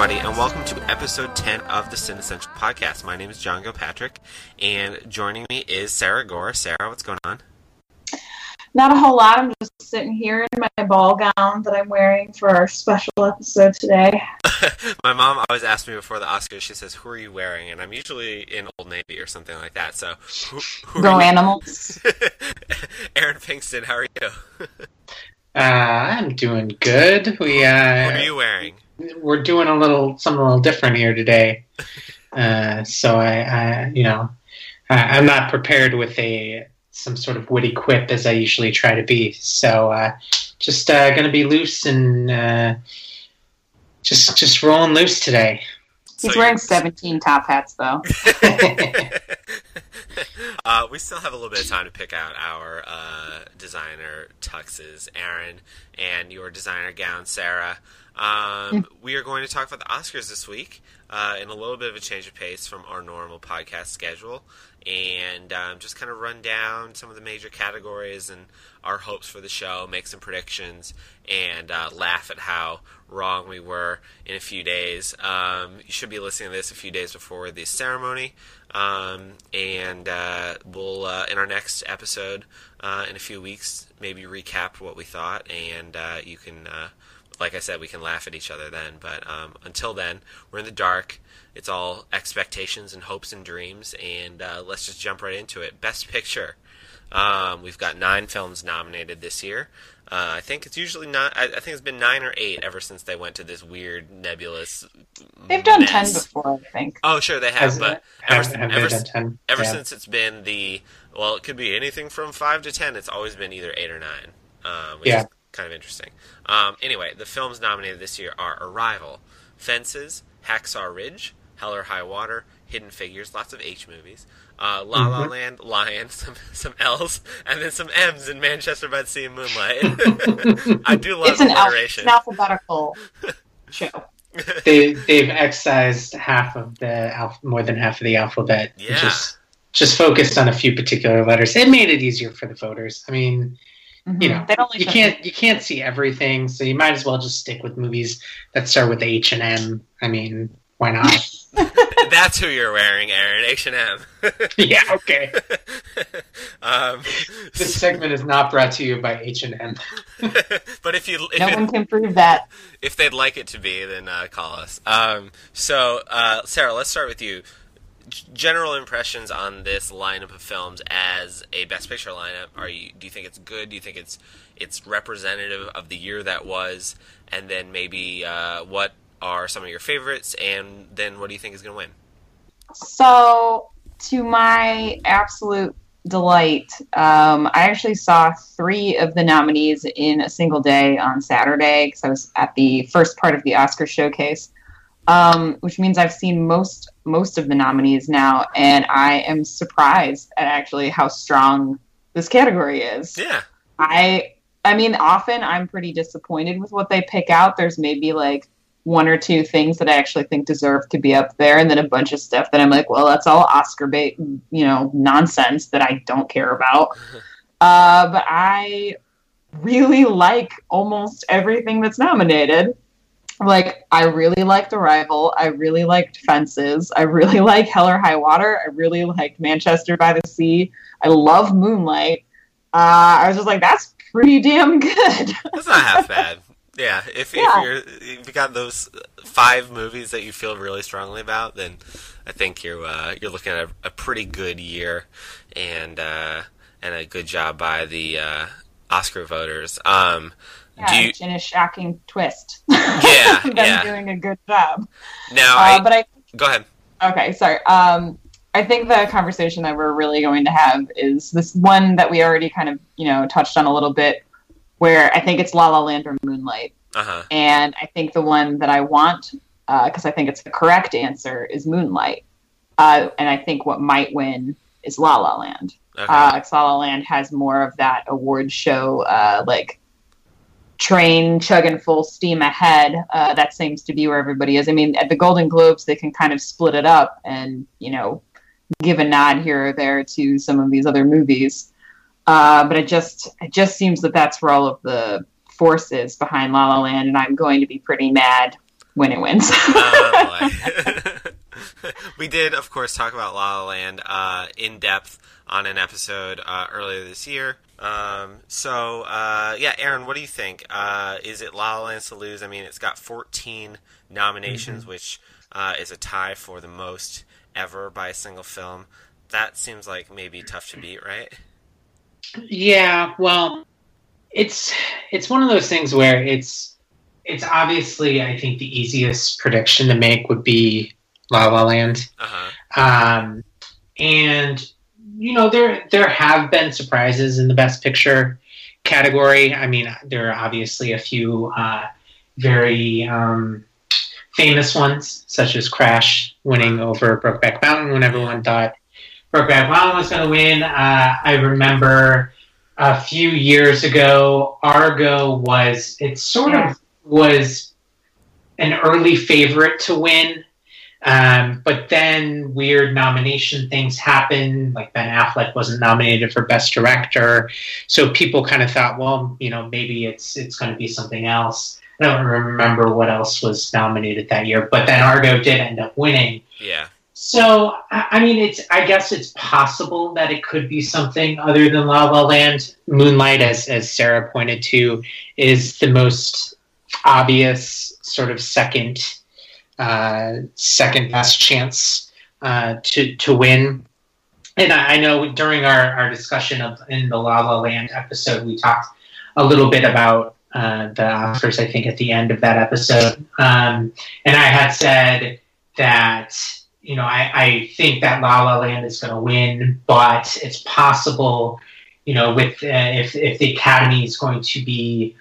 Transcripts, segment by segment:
Hello, everybody, and welcome to episode 10 of the Cinessential podcast. My name is John Gilpatrick, and joining me is Sarah Gorr. Sarah, what's going on? Not a whole lot. I'm just sitting here in my ball gown that I'm wearing for our special episode today. my mom always asks me before the Oscars, she says, Who are you wearing? And I'm usually in Old Navy or something like that. So, who, who Go animals. Aaron Pinkston, how are you? Uh, I'm doing good. We uh, what are you wearing? We're doing a little something a little different here today. Uh, so I, I, you know, I, I'm not prepared with a some sort of witty quip as I usually try to be. So uh, just uh, going to be loose and uh, just just rolling loose today. He's So wearing 17 top hats, though. uh, we still have a little bit of time to pick out our uh, designer tuxes, Aaron, and your designer gown, Sarah. Um, we are going to talk about the Oscars this week uh, in a little bit of a change of pace from our normal podcast schedule, and um, just kind of run down some of the major categories and our hopes for the show, make some predictions, and uh, laugh at how wrong we were in a few days. Um, you should be listening to this a few days before the ceremony, um, and uh, we'll uh, in our next episode uh, in a few weeks maybe recap what we thought, and uh, you can. Like I said, we can laugh at each other then. But um, until then, we're in the dark. It's all expectations and hopes and dreams. And uh, let's just jump right into it. Best Picture. Um, we've got nine films nominated this year. Uh, I think it's usually not. I, I think it's been nine or eight ever since they went to this weird nebulous. They've done mess. 10 before, I think. Oh, sure they have, Has- but ever, have, have ever, they 10? ever Yeah. since it's been the well, it could be anything from five to ten. It's always been either eight or nine, um, which Yeah. is kind of interesting. Um, anyway, the films nominated this year are Arrival, Fences, Hacksaw Ridge, Hell or High Water, Hidden Figures, lots of H movies, uh, La La Mhm. Land, Lion, some some L's, and then some M's in Manchester by the Sea and Moonlight. I do love It's an, al- alliteration. an alphabetical show. they they've excised half of the alph- more than half of the alphabet. Yeah. Just just focused on a few particular letters. It made it easier for the voters. I mean, Mhm. you know, They'd only you show- can't you can't see everything, so you might as well just stick with movies that start with H and M. I mean, why not? That's who you're wearing, Aaron. H and M. yeah, okay. um, This segment is not brought to you by H and M. but if you if, No it- one can prove that. if they'd like it to be, then uh, call us. Um, so, uh, Sarah, let's start with you. General impressions on this lineup of films as a Best Picture lineup. Are you? Do you think it's good? Do you think it's it's representative of the year that was? And then maybe uh, what are some of your favorites? And then what do you think is going to win? So, to my absolute delight, um, I actually saw three of the nominees in a single day on Saturday because I was at the first part of the Oscar showcase, um, which means I've seen most most of the nominees now, and I am surprised at actually how strong this category is. Yeah. I I mean, often I'm pretty disappointed with what they pick out. There's maybe like one or two things that I actually think deserve to be up there, and then a bunch of stuff that I'm like, well, that's all Oscar bait, you know, nonsense that I don't care about. Uh, but I really like almost everything that's nominated. Like, I really liked Arrival. I really liked Fences. I really like Hell or High Water. I really liked Manchester by the Sea. I love Moonlight. Uh, I was just like, that's pretty damn good. That's not half bad. Yeah, if, Yeah. if you're if you got those five movies that you feel really strongly about, then I think you're uh, you're looking at a, a pretty good year, and uh, and a good job by the uh, Oscar voters. Um, Yeah, you in a shocking twist. Yeah, Them yeah. doing a good job. now? Uh, I, but I go ahead. okay, sorry. Um, I think the conversation that we're really going to have is this one that we already kind of you know touched on a little bit, where I think it's La La Land or Moonlight, Uh huh. and I think the one that I want because I think it's the correct answer is Moonlight, uh, and I think what might win is La La Land. Okay. Uh, La La Land has more of that award show, uh, like train chugging full steam ahead. Uh, that seems to be where everybody is. I mean, at the Golden Globes, they can kind of split it up and you know give a nod here or there to some of these other movies. Uh, but it just it just seems that that's where all of the force is behind La La Land, and I'm going to be pretty mad when it wins. Oh. we did, of course, talk about La La Land uh, in depth on an episode uh, earlier this year. Um, so, uh, yeah, Aaron, what do you think? Uh, is it La La Land to lose? I mean, it's got 14 nominations, which uh, is a tie for the most ever by a single film. That seems like maybe tough to beat, right? Yeah, well, it's it's one of those things where it's it's obviously I think the easiest prediction to make would be La La Land, Uh-huh. um, and you know there there have been surprises in the Best Picture category. I mean, there are obviously a few uh, very um, famous ones, such as Crash winning over Brokeback Mountain when everyone thought Brokeback Mountain was going to win. Uh, I remember a few years ago, Argo was it sort of was an early favorite to win. Um, but then weird nomination things happened. Like Ben Affleck wasn't nominated for Best Director, so people kind of thought, well, you know, maybe it's it's going to be something else. I don't remember what else was nominated that year, but then Argo did end up winning. Yeah. So I mean, it's I guess it's possible that it could be something other than La La Land. Moonlight, as as Sarah pointed to, is the most obvious sort of second second best chance uh, to to win. And I, I know during our, our discussion of in the La La Land episode, we talked a little bit about uh, the Oscars. I think at the end of that episode, um, and I had said that you know I, I think that La La Land is going to win, but it's possible, you know, with uh, if if the Academy is going to be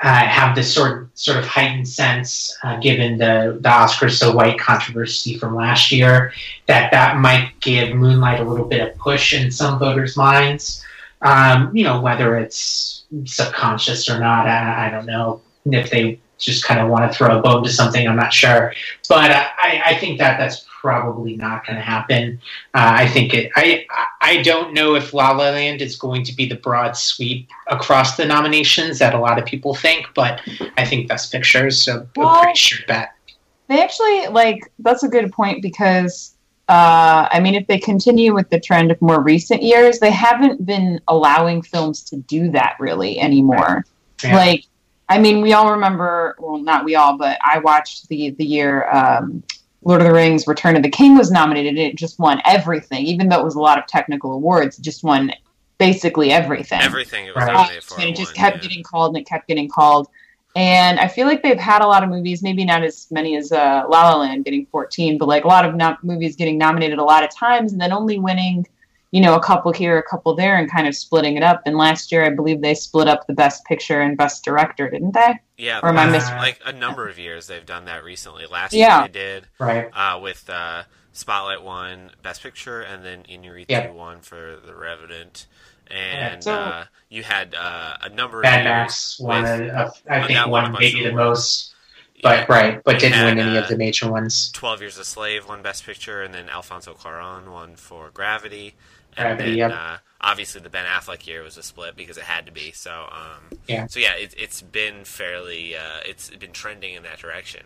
uh, have this sort sort of heightened sense, uh, given the the Oscars so white controversy from last year, that that might give Moonlight a little bit of push in some voters' minds. Um, you know, whether it's subconscious or not, I, I don't know if they just kind of want to throw a bone to something. I'm not sure, but I, I think that that's probably not going to happen. Uh, I think it. I I don't know if La La Land is going to be the broad sweep across the nominations that a lot of people think, but I think Best Picture is a, a pretty sure bet. They actually like that's a good point because uh, I mean, if they continue with the trend of more recent years, they haven't been allowing films to do that really anymore. Yeah. Like, I mean, we all remember, well, not we all, but I watched the the year um, Lord of the Rings: Return of the King was nominated. and It just won everything, even though it was a lot of technical awards. It just won basically everything. Everything it was Right. nominated for. and it won, just kept yeah. getting called and it kept getting called. And I feel like they've had a lot of movies, maybe not as many as uh, La La Land getting 14, but like a lot of no- movies getting nominated a lot of times and then only winning, you know, a couple here, a couple there, and kind of splitting it up. And last year, I believe they split up the Best Picture and Best Director, didn't they? Yeah, Or am I last- missing- like a number of years they've done that recently. Last Yeah. year they did Right. uh, with uh, Spotlight won Best Picture, and then Inarritu Yep. won for The Revenant, and So- uh, you had uh, a number of Mad years Max won, with- a, a, I think, won a won bunch maybe the most, but Yeah. right, but didn't win any uh, of the major ones. Twelve Years a Slave won Best Picture, and then Alfonso Cuarón won for Gravity. And yep. uh, obviously, the Ben Affleck year was a split because it had to be. So, um, Yeah. So yeah, it, it's been fairly, uh, it's been trending in that direction.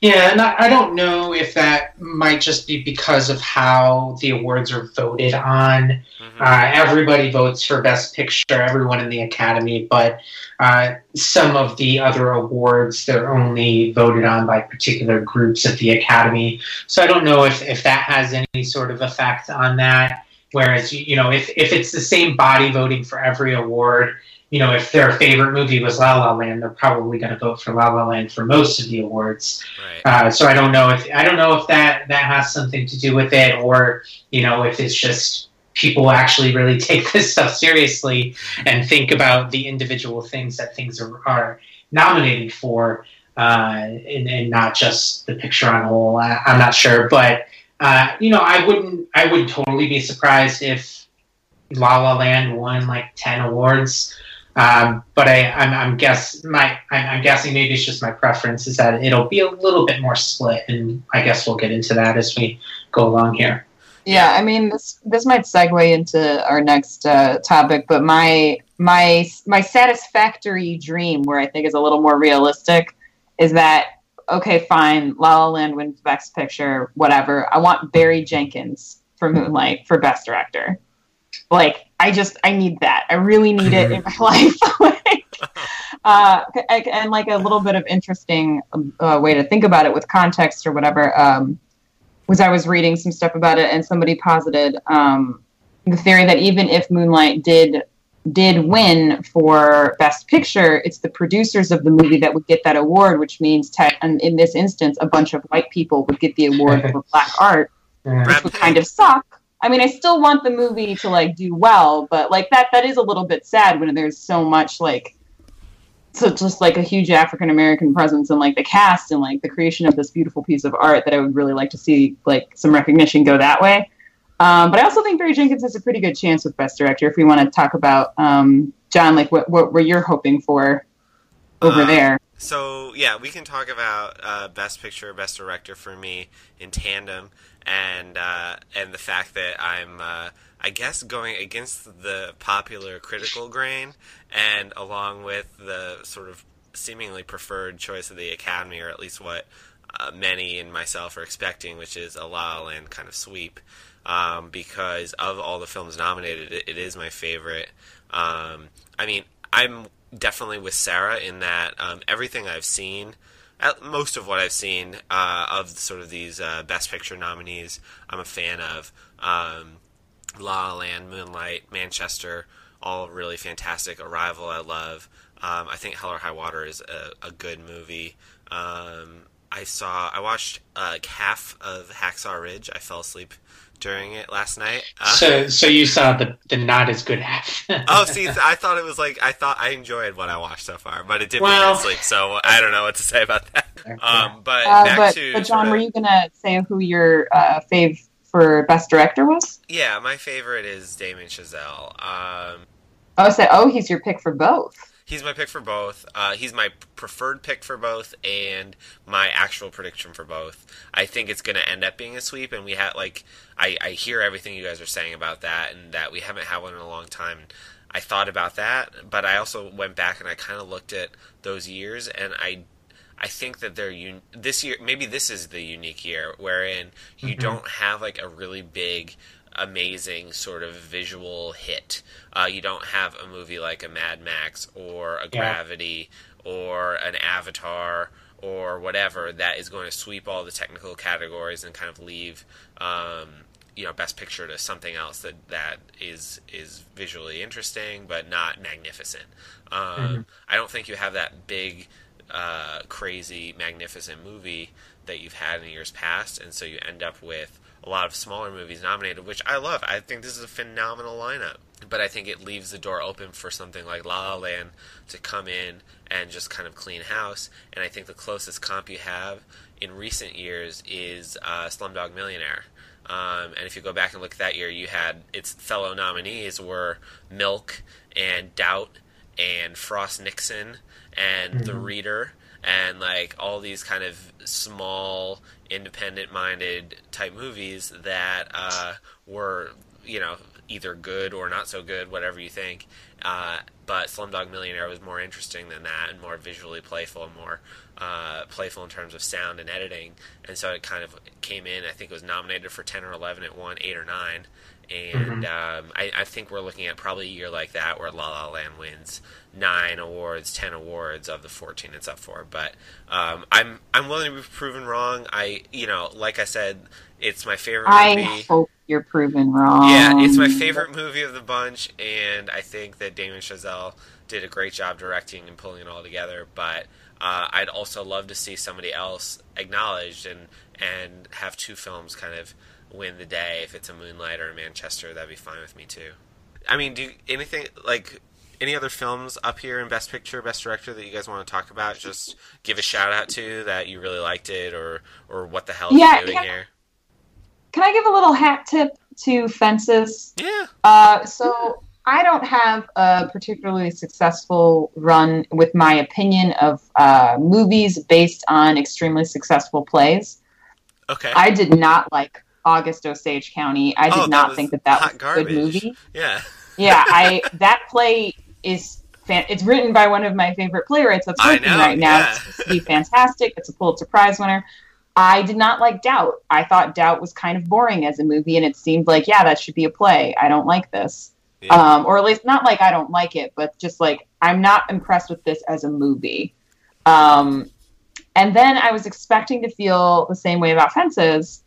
Yeah, and I, I don't know if that might just be because of how the awards are voted on. Mhm. Uh, everybody votes for Best Picture, everyone in the Academy, but uh, some of the other awards they're only voted on by particular groups at the Academy. So I don't know if, if that has any sort of effect on that. Whereas you know, if if it's the same body voting for every award, you know, if their favorite movie was La La Land, they're probably going to vote for La La Land for most of the awards. right. Uh, so I don't know if I don't know if that that has something to do with it, or you know, if it's just people actually really take this stuff seriously and think about the individual things that things are, are nominated for, uh, and, and not just the picture on a whole. I, I'm not sure, but uh, you know, I wouldn't. I would totally be surprised if La La Land won like ten awards. Um, but I, I'm, I'm guess my, I'm, I'm guessing maybe it's just my preference is that it'll be a little bit more split, and I guess we'll get into that as we go along here. Yeah, I mean this this might segue into our next uh, topic, but my my my satisfactory dream, where I think is a little more realistic, is that okay, fine, La La Land wins Best Picture, whatever. I want Barry Jenkins for Moonlight for Best Director. Like, I just, I need that. I really need it in my life. like, uh, and like a little bit of interesting uh, way to think about it with context or whatever um, was I was reading some stuff about it, and somebody posited um, the theory that even if Moonlight did did win for Best Picture, it's the producers of the movie that would get that award, which means, te- and in this instance, a bunch of white people would get the award for black art, which would kind of suck. I mean, I still want the movie to like do well, but like that that is a little bit sad when there's so much like so just like a huge African American presence in like the cast and like the creation of this beautiful piece of art that I would really like to see like some recognition go that way. Um, but I also think Barry Jenkins has a pretty good chance with Best Director if we want to talk about um, John, like what what were you hoping for over uh, there? So yeah, we can talk about uh, Best Picture, Best Director for me in tandem, and uh, and the fact that I'm. Uh, I guess going against the popular critical grain and along with the sort of seemingly preferred choice of the Academy, or at least what uh, many and myself are expecting, which is a La La Land kind of sweep um, because of all the films nominated, it, it is my favorite. Um, I mean, I'm definitely with Sarah in that um, everything I've seen, most of what I've seen uh, of sort of these uh, Best Picture nominees, I'm a fan of. Um, La La Land, Moonlight, Manchester, all really fantastic. Arrival, I love. Um, I think Hell or High Water is a, a good movie. Um, I saw, I watched uh, half of Hacksaw Ridge. I fell asleep during it last night. Uh, so, so you saw the the not as good half. oh, see, I thought it was like I thought I enjoyed what I watched so far, but it did well, put me sleep. So I don't know what to say about that. Um, but uh, back but, to but John, were you gonna say who your uh, fave for best director was? Yeah, my favorite is Damien Chazelle. Um, oh, so oh, he's your pick for both he's my pick for both. Uh, he's my preferred pick for both, and my actual prediction for both. I think it's going to end up being a sweep, and we had like I, I hear everything you guys are saying about that, and that we haven't had one in a long time. I thought about that, but I also went back and I kind of looked at those years, and I I think that they're un- this year. Maybe this is the unique year wherein you mm-hmm. don't have like a really big amazing sort of visual hit. Uh, you don't have a movie like a Mad Max or a Gravity yeah. or an Avatar or whatever that is going to sweep all the technical categories and kind of leave um, you know best picture to something else that that is is visually interesting but not magnificent. Um, mm-hmm. I don't think you have that big. Uh, crazy, magnificent movie that you've had in years past, and so you end up with a lot of smaller movies nominated, which I love. I think this is a phenomenal lineup. But I think it leaves the door open for something like La La Land to come in and just kind of clean house. And I think the closest comp you have in recent years is uh, Slumdog Millionaire. Um, and if you go back and look at that year, you had its fellow nominees were Milk and Doubt and Frost Nixon and mm-hmm. The Reader and like all these kind of small independent minded type movies that uh, were you know either good or not so good whatever you think uh, but Slumdog Millionaire was more interesting than that and more visually playful and more uh, playful in terms of sound and editing and so it kind of came in I think it was nominated for 10 or 11 it won 8 or 9 and mm-hmm. um, I, I, think we're looking at probably a year like that where La La Land wins nine awards, ten awards of the fourteen it's up for. But um, I'm I'm willing to be proven wrong. I you know, like I said, it's my favorite. Movie. I hope you're proven wrong. Yeah, it's my favorite movie of the bunch, and I think that Damien Chazelle did a great job directing and pulling it all together. But uh, I'd also love to see somebody else acknowledged and and have two films kind of win the day. If it's a Moonlight or a Manchester, that'd be fine with me too. I mean, do anything like any other films up here in Best Picture, Best Director that you guys want to talk about? Just give a shout out to that you really liked it, or or what the hell yeah, you doing can, here? Can I give a little hat tip to Fences? Yeah. Uh, so I don't have a particularly successful run with my opinion of uh, movies based on extremely successful plays. Okay. I did not like August Osage County. I did oh, not think that that was a good movie. Yeah. yeah, I that play is fan- it's written by one of my favorite playwrights that's working know, right now. yeah. It's supposed to be fantastic. It's a Pulitzer Prize winner. I did not like Doubt. I thought Doubt was kind of boring as a movie, and it seemed like, yeah, that should be a play. I don't like this. Yeah. Um, or at least not like I don't like it, but just like I'm not impressed with this as a movie. Um, and then I was expecting to feel the same way about Fences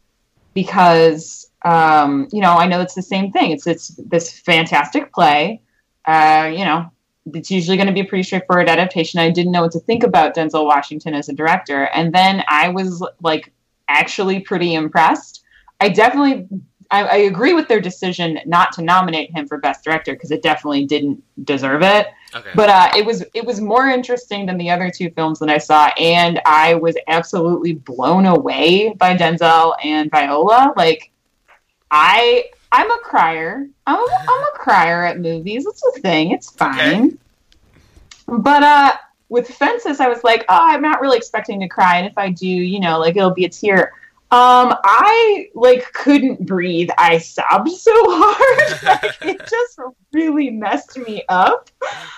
because um, you know I know it's the same thing. It's it's this fantastic play. Uh, you know, it's usually going to be a pretty straightforward adaptation. I didn't know what to think about Denzel Washington as a director, and then I was like actually pretty impressed. I definitely I, I agree with their decision not to nominate him for best director because it definitely didn't deserve it. okay. But uh, it was it was more interesting than the other two films that I saw, and I was absolutely blown away by Denzel and Viola. Like, I I'm a crier. I'm a, I'm a crier at movies. It's a thing. It's fine. But uh, with Fences, I was like, oh, I'm not really expecting to cry, and if I do, you know, like it'll be a tear. Um, I like couldn't breathe. I sobbed so hard. like, it just really messed me up.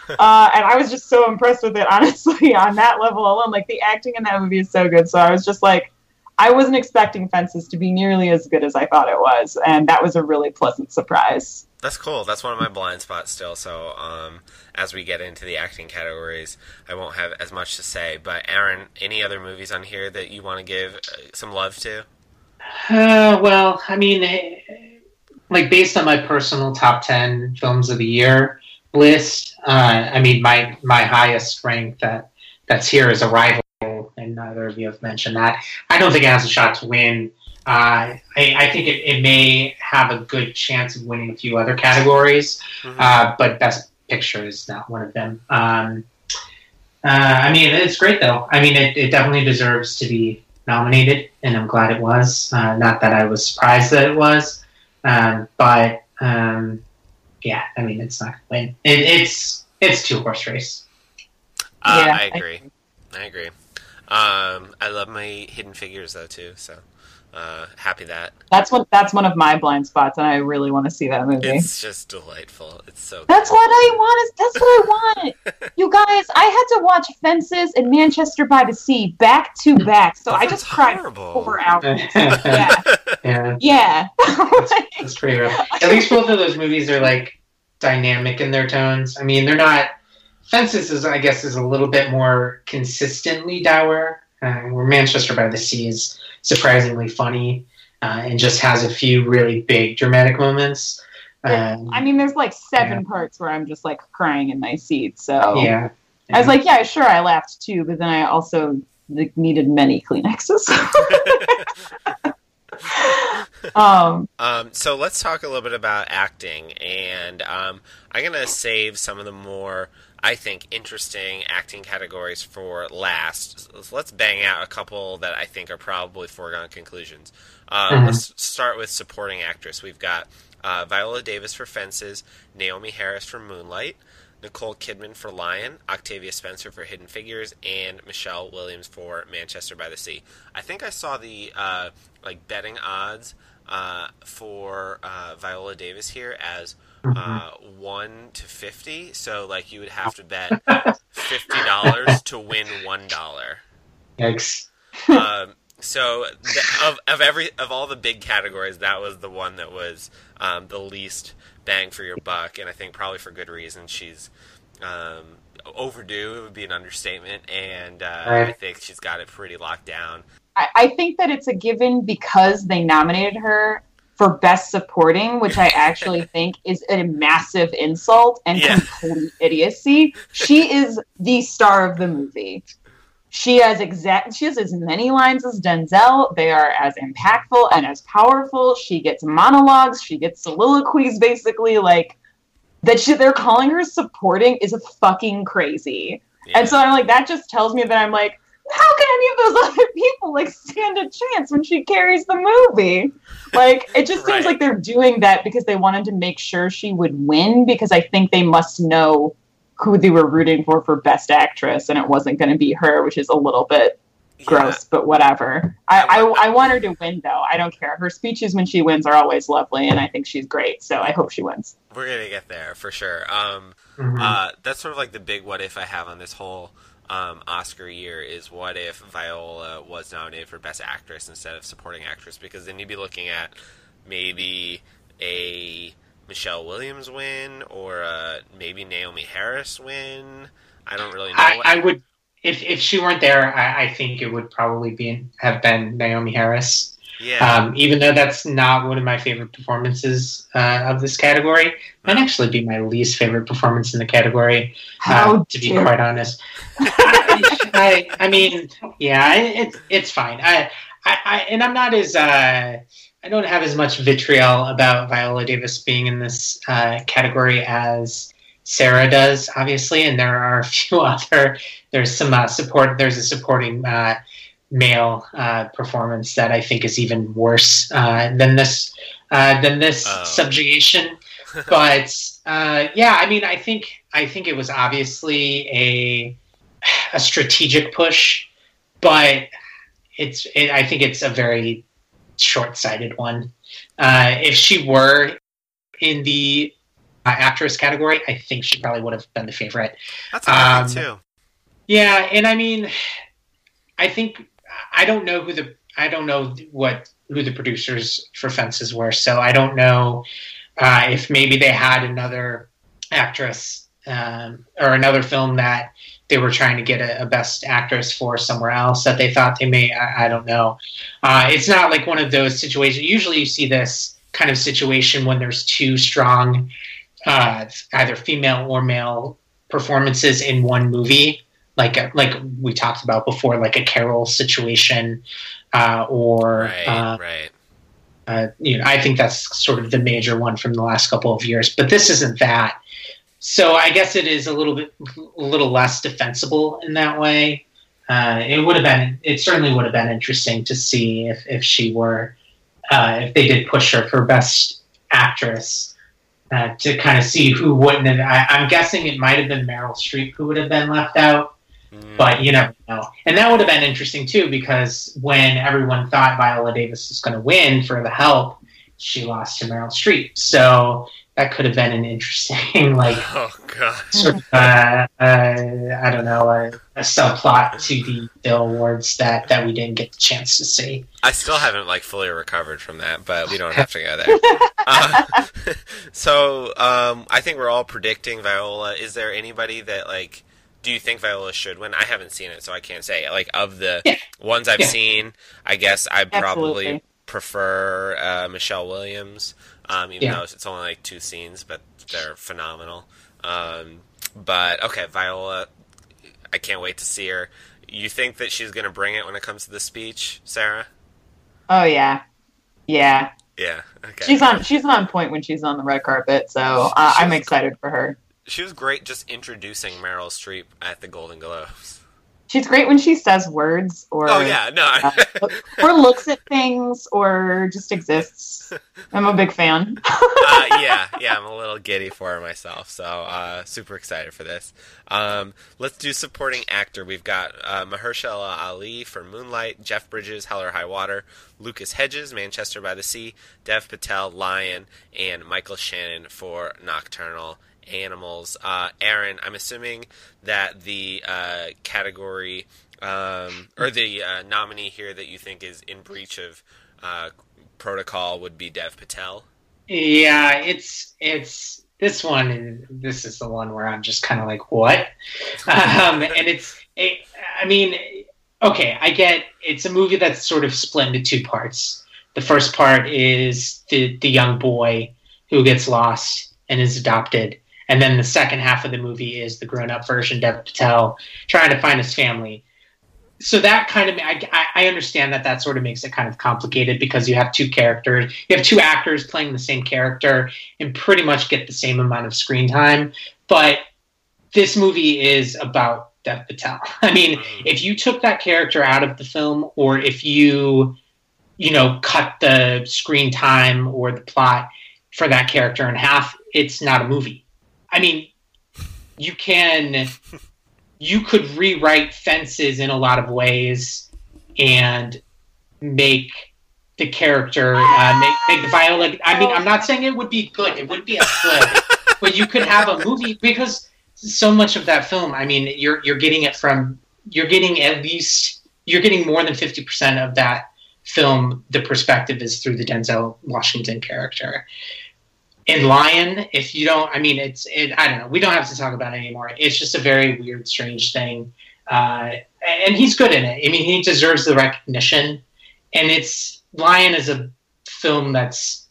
Uh, and I was just so impressed with it, honestly, on that level alone. Like the acting in that movie is so good. So I was just like, I wasn't expecting Fences to be nearly as good as I thought it was, and that was a really pleasant surprise. That's cool. That's one of my blind spots still. So, um, as we get into the acting categories, I won't have as much to say. But, Aaron, any other movies on here that you want to give uh, some love to? Uh, well, I mean, eh, like based on my personal top ten films of the year list, uh, I mean, my my highest rank that that's here is Arrival, and neither of you have mentioned that. I don't think it has a shot to win. Uh, I, I think it, it may have a good chance of winning a few other categories, Mhm. uh, but Best Picture is not one of them. Um, uh, I mean, it's great though. I mean, it, it definitely deserves to be nominated, and I'm glad it was. Uh, not that I was surprised that it was, um, but um, yeah, I mean, it's not going win. It, it's it's two horse race. Uh, Yeah, I I agree. I agree. Um, I love my Hidden Figures though too. So uh, happy that That's one. That's one of my blind spots, and I really want to see that movie. it's just delightful. It's so. That's what I want. That's what I want. you guys, I had to watch Fences and Manchester by the Sea back to back, so Oh, I just cried horrible. for four hours. yeah, Yeah, yeah. that's pretty rough. At least both of those movies are like dynamic in their tones. I mean, they're not. Fences is, I guess, is a little bit more consistently dour. Uh, where Manchester by the Sea is surprisingly funny uh, and just has a few really big dramatic moments. Um, I mean, there's like seven parts where I'm just like crying in my seat. So yeah. I was like, yeah, sure, I laughed too, but then I also like, needed many Kleenexes. um, Um, so let's talk a little bit about acting, and um, I'm gonna save some of the more, I think, interesting acting categories for last. So let's bang out a couple that I think are probably foregone conclusions. Um, Mhm. Let's start with supporting actress. We've got uh, Viola Davis for Fences, Naomie Harris for Moonlight, Nicole Kidman for Lion, Octavia Spencer for Hidden Figures, and Michelle Williams for Manchester by the Sea. I think I saw the uh, like betting odds uh, for uh, Viola Davis here as uh, one to fifty. So like you would have to bet fifty dollars to win one dollar. Yikes. Um, so the, of of every of all the big categories, that was the one that was um, the least bang for your buck, and I think probably for good reason. She's um, overdue; it would be an understatement, and uh, Right. I think she's got it pretty locked down. I, I think that it's a given because they nominated her for best supporting, which I actually think is a massive insult and Yeah. complete idiocy. She is the star of the movie. She has exact. She has as many lines as Denzel. They are as impactful and as powerful. She gets monologues. She gets soliloquies. Basically, like that. She, they're calling her supporting is fucking crazy. Yeah. And so I'm like, that just tells me that I'm like, how can any of those other people like stand a chance when she carries the movie? Like, it just Right. seems like they're doing that because they wanted to make sure she would win because I think they must know who they were rooting for for best actress and it wasn't going to be her, which is a little bit gross, but whatever. I, I, I want her to win though. I don't care. Her speeches when she wins are always lovely, and I think she's great. So I hope she wins. We're gonna get there for sure. Um, Mhm. uh, that's sort of like the big what if I have on this whole um, Oscar year is what if Viola was nominated for Best Actress instead of Supporting Actress? Because then you'd be looking at maybe a Michelle Williams win or uh, maybe Naomie Harris win. I don't really know. I, what- I would if if she weren't there, I, I think it would probably be have been Naomie Harris. Yeah, Um, even though that's not one of my favorite performances uh, of this category, might actually be my least favorite performance in the category. How uh, to be dare- quite honest, I, I mean, yeah, it's it's fine. I, I, I and I'm not as uh, I don't have as much vitriol about Viola Davis being in this uh, category as Sarah does, obviously, and there are a few other. There's some uh, support. There's a supporting uh, male uh, performance that I think is even worse uh, than this uh, than this Oh. subjugation. But uh, yeah, I mean, I think I think it was obviously a a strategic push, but it's it, I think it's a very short-sighted one. Uh, if she were in the uh, actress category, I think she probably would have been the favorite. that's I um, too. Yeah, and I mean, I think I don't know who the I don't know what who the producers for Fences were, so I don't know uh, if maybe they had another actress um, or another film that they were trying to get a, a best actress for somewhere else that they thought they may. I, I don't know. Uh, it's not like one of those situations. Usually, you see this kind of situation when there's two strong, uh, either female or male performances in one movie like like we talked about before, like a Carol situation, uh, or Right, uh, right. uh, you know, I think that's sort of the major one from the last couple of years. But this isn't that, so I guess it is a little bit a little less defensible in that way. Uh, it would have been it certainly would have been interesting to see if if she were uh, if they did push her for best actress. Uh, to kind of see who wouldn't have, I, I'm guessing it might have been Meryl Streep who would have been left out Mm, but you never know. And that would have been interesting too, because when everyone thought Viola Davis was going to win for the help, she lost to Meryl Streep. So that could have been an interesting, like, oh god. sort of, uh, uh, I don't know, a, a subplot to the, the awards that, that we didn't get the chance to see. I still haven't like fully recovered from that, but we don't have to go there. uh, so um, I think we're all predicting Viola. Is there anybody that like? Do you think Viola should win? I haven't seen it, so I can't say. Like of the Yeah. ones I've Yeah. seen, I guess I probably prefer uh, Michelle Williams, um, even Yeah. though it's only like two scenes, but they're phenomenal. Um, but okay, Viola, I can't wait to see her. You think that she's going to bring it when it comes to the speech, Sarah? Oh yeah, yeah. Yeah. Okay. She's on. She's on point when she's on the red carpet. So uh, I'm excited for her. She was great just introducing Meryl Streep at the Golden Globes. She's great when she says words or Oh yeah, no. uh, or looks at things or just exists. I'm a big fan. uh, yeah, yeah, I'm a little giddy for her myself, so uh, super excited for this. Um, let's do supporting actor. We've got uh, Mahershala Ali for Moonlight, Jeff Bridges, Hell or High Water, Lucas Hedges, Manchester by the Sea, Dev Patel, Lion, and Michael Shannon for Nocturnal Animals. Uh, Aaron, I'm assuming that the uh, category um, or the uh, nominee here that you think is in breach of uh, protocol would be Dev Patel. Yeah, it's it's this one. is- This is the one where I'm just kind of like, what? Um, and it's, it, I mean, okay, I get it's a movie that's sort of split into two parts. The first part is the the young boy who gets lost and is adopted, and then the second half of the movie is the grown up version, Dev Patel trying to find his family. So that kind of I, I- understand that that sort of makes it kind of complicated because you have two characters, you have two actors playing the same character and pretty much get the same amount of screen time. But this movie is about Dev Patel. I mean, mm-hmm. if you took that character out of the film, or if you, you know, cut the screen time or the plot for that character in half, it's not a movie. I mean, you can, you could rewrite fences in a lot of ways and make the character uh, make make the Viola. I mean, I'm not saying it would be good. It would be as good, but you could have a movie because so much of that film. I mean, you're you're getting it from you're getting at least you're getting more than fifty percent of that film. The perspective is through the Denzel Washington character. In Lion, if you don't, I mean, it's it, I don't know. We don't have to talk about it anymore. It's just a very weird, strange thing, uh, and he's good in it. I mean, he deserves the recognition, and it's Lion is a film that's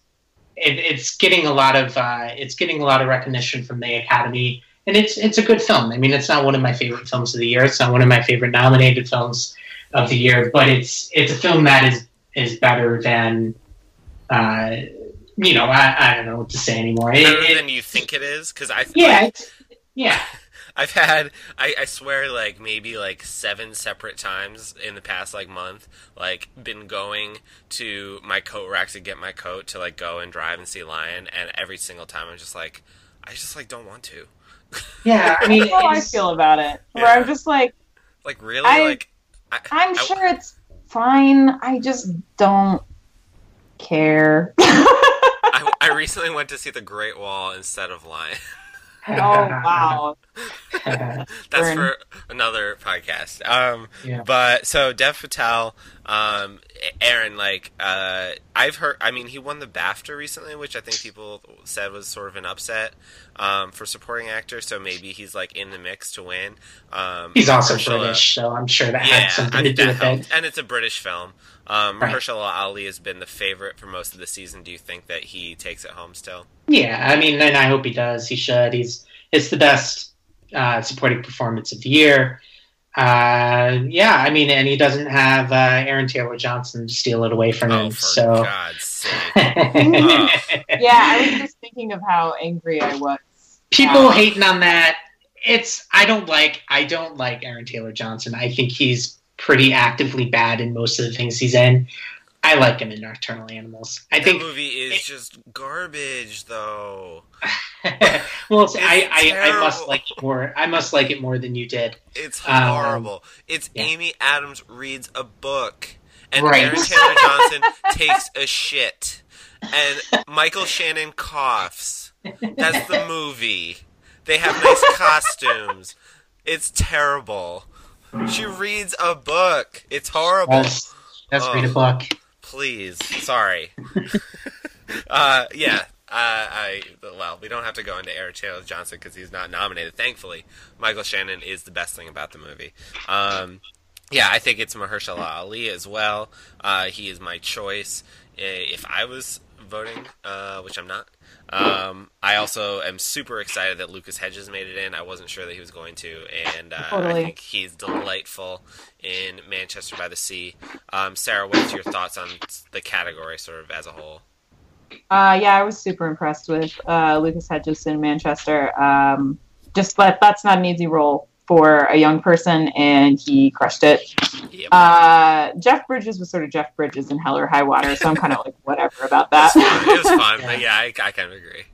it, it's getting a lot of uh, it's getting a lot of recognition from the Academy, and it's it's a good film. I mean, it's not one of my favorite films of the year. It's not one of my favorite nominated films of the year, but it's it's a film that is is better than. Uh, you know, I, I don't know what to say anymore. Better It- it- than you think it is, because I yeah, it's, yeah. I've had I, I swear like maybe like seven separate times in the past like month like been going to my coat rack to get my coat to like go and drive and see Lion and every single time I'm just like I just like don't want to Yeah, I mean, That's how I feel about it. Where Yeah. I'm just like, like really I- like I, I'm I- sure it's fine. I just don't care. I, I recently went to see the Great Wall instead of Lion oh wow. that's Burn. for another podcast um yeah. But so Dev Patel, um, Aaron, like uh, I've heard. I mean, he won the BAFTA recently, which I think people said was sort of an upset um, for supporting actor. So maybe he's like in the mix to win. Um, He's also Mahershala- British, so I'm sure that Yeah, had something I to do with helped. it. And it's a British film. Um, Right. Mahershala Ali has been the favorite for most of the season. Do you think that he takes it home still? Yeah, I mean, and I hope he does. He should. He's it's the best uh, supporting performance of the year. Uh, yeah, I mean, and he doesn't have uh, Aaron Taylor Johnson to steal it away from Oh, him. for so, God's sake! Yeah, I was just thinking of how angry I was. people Uh, hating on that. It's I don't like I don't like Aaron Taylor Johnson. I think he's pretty actively bad in most of the things he's in. I like him in Nocturnal Animals. I that think movie is just garbage, though. well, I, I, I must like it more. I must like it more than you did. It's Um, horrible. it's yeah. Amy Adams reads a book, and Right. Aaron Taylor Johnson takes a shit, and Michael Shannon coughs. That's the movie. They have nice costumes. It's terrible. She reads a book. It's horrible. That's, that's read a book. Please, sorry. uh, yeah. Uh, I well, we don't have to go into Aaron Taylor Johnson because he's not nominated. Thankfully, Michael Shannon is the best thing about the movie. Um, yeah, I think it's Mahershala Ali as well. Uh, he is my choice. If I was voting, uh, which I'm not, um, I also am super excited that Lucas Hedges made it in. I wasn't sure that he was going to, and uh, I think he's delightful in Manchester by the Sea. Um, Sarah, what's your thoughts on the category, sort of as a whole? Uh, yeah, I was super impressed with uh, Lucas Hedges in Manchester. Um, just that that's not an easy role for a young person, and he crushed it. Yep. Uh, Jeff Bridges was sort of Jeff Bridges in Hell or High Water, so I'm kind of like whatever about that. It's fun. It was fun, but yeah, I, I kind of agree.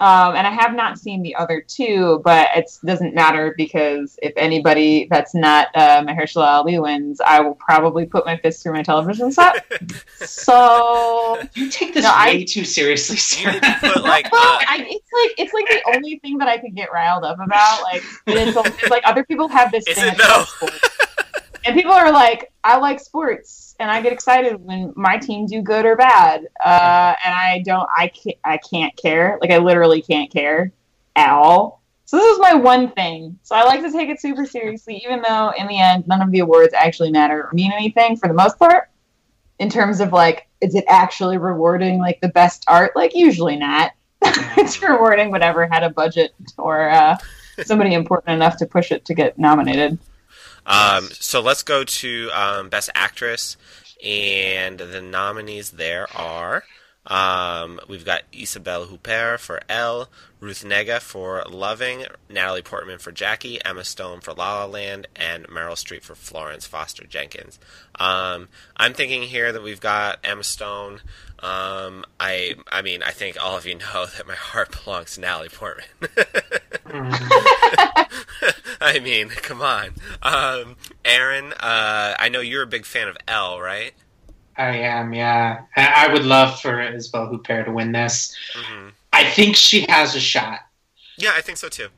Um, and I have not seen the other two, but it doesn't matter because if anybody that's not uh, Mahershala Ali wins, I will probably put my fist through my television set. so You take this No, I- way too seriously, You Sarah. need to put like well, uh, I, it's like it's like the only thing that I could get riled up about. Like it's, it's like other people have this Is thing it about though? sports. And people are like, I like sports, and I get excited when my team do good or bad, uh, and I don't, I can't, I can't care. Like I literally can't care at all. So this is my one thing. So I like to take it super seriously, even though in the end none of the awards actually matter or mean anything for the most part. In terms of like, is it actually rewarding like the best art? Like usually not. it's rewarding whatever had a budget or uh, somebody important enough to push it to get nominated. Um, so let's go to um, Best Actress, and the nominees there are um, we've got Isabelle Huppert for Elle, Ruth Negga for Loving, Natalie Portman for Jackie, Emma Stone for La La Land, and Meryl Streep for Florence Foster Jenkins. Um, I'm thinking here that we've got Emma Stone. Um, I, I mean, I think all of you know that my heart belongs to Natalie Portman. I mean, come on. Um, Aaron, uh, I know you're a big fan of Elle, right? I am, yeah. I I would love for Isabelle Huppert to win this. hmm I think she has a shot. Yeah, I think so too.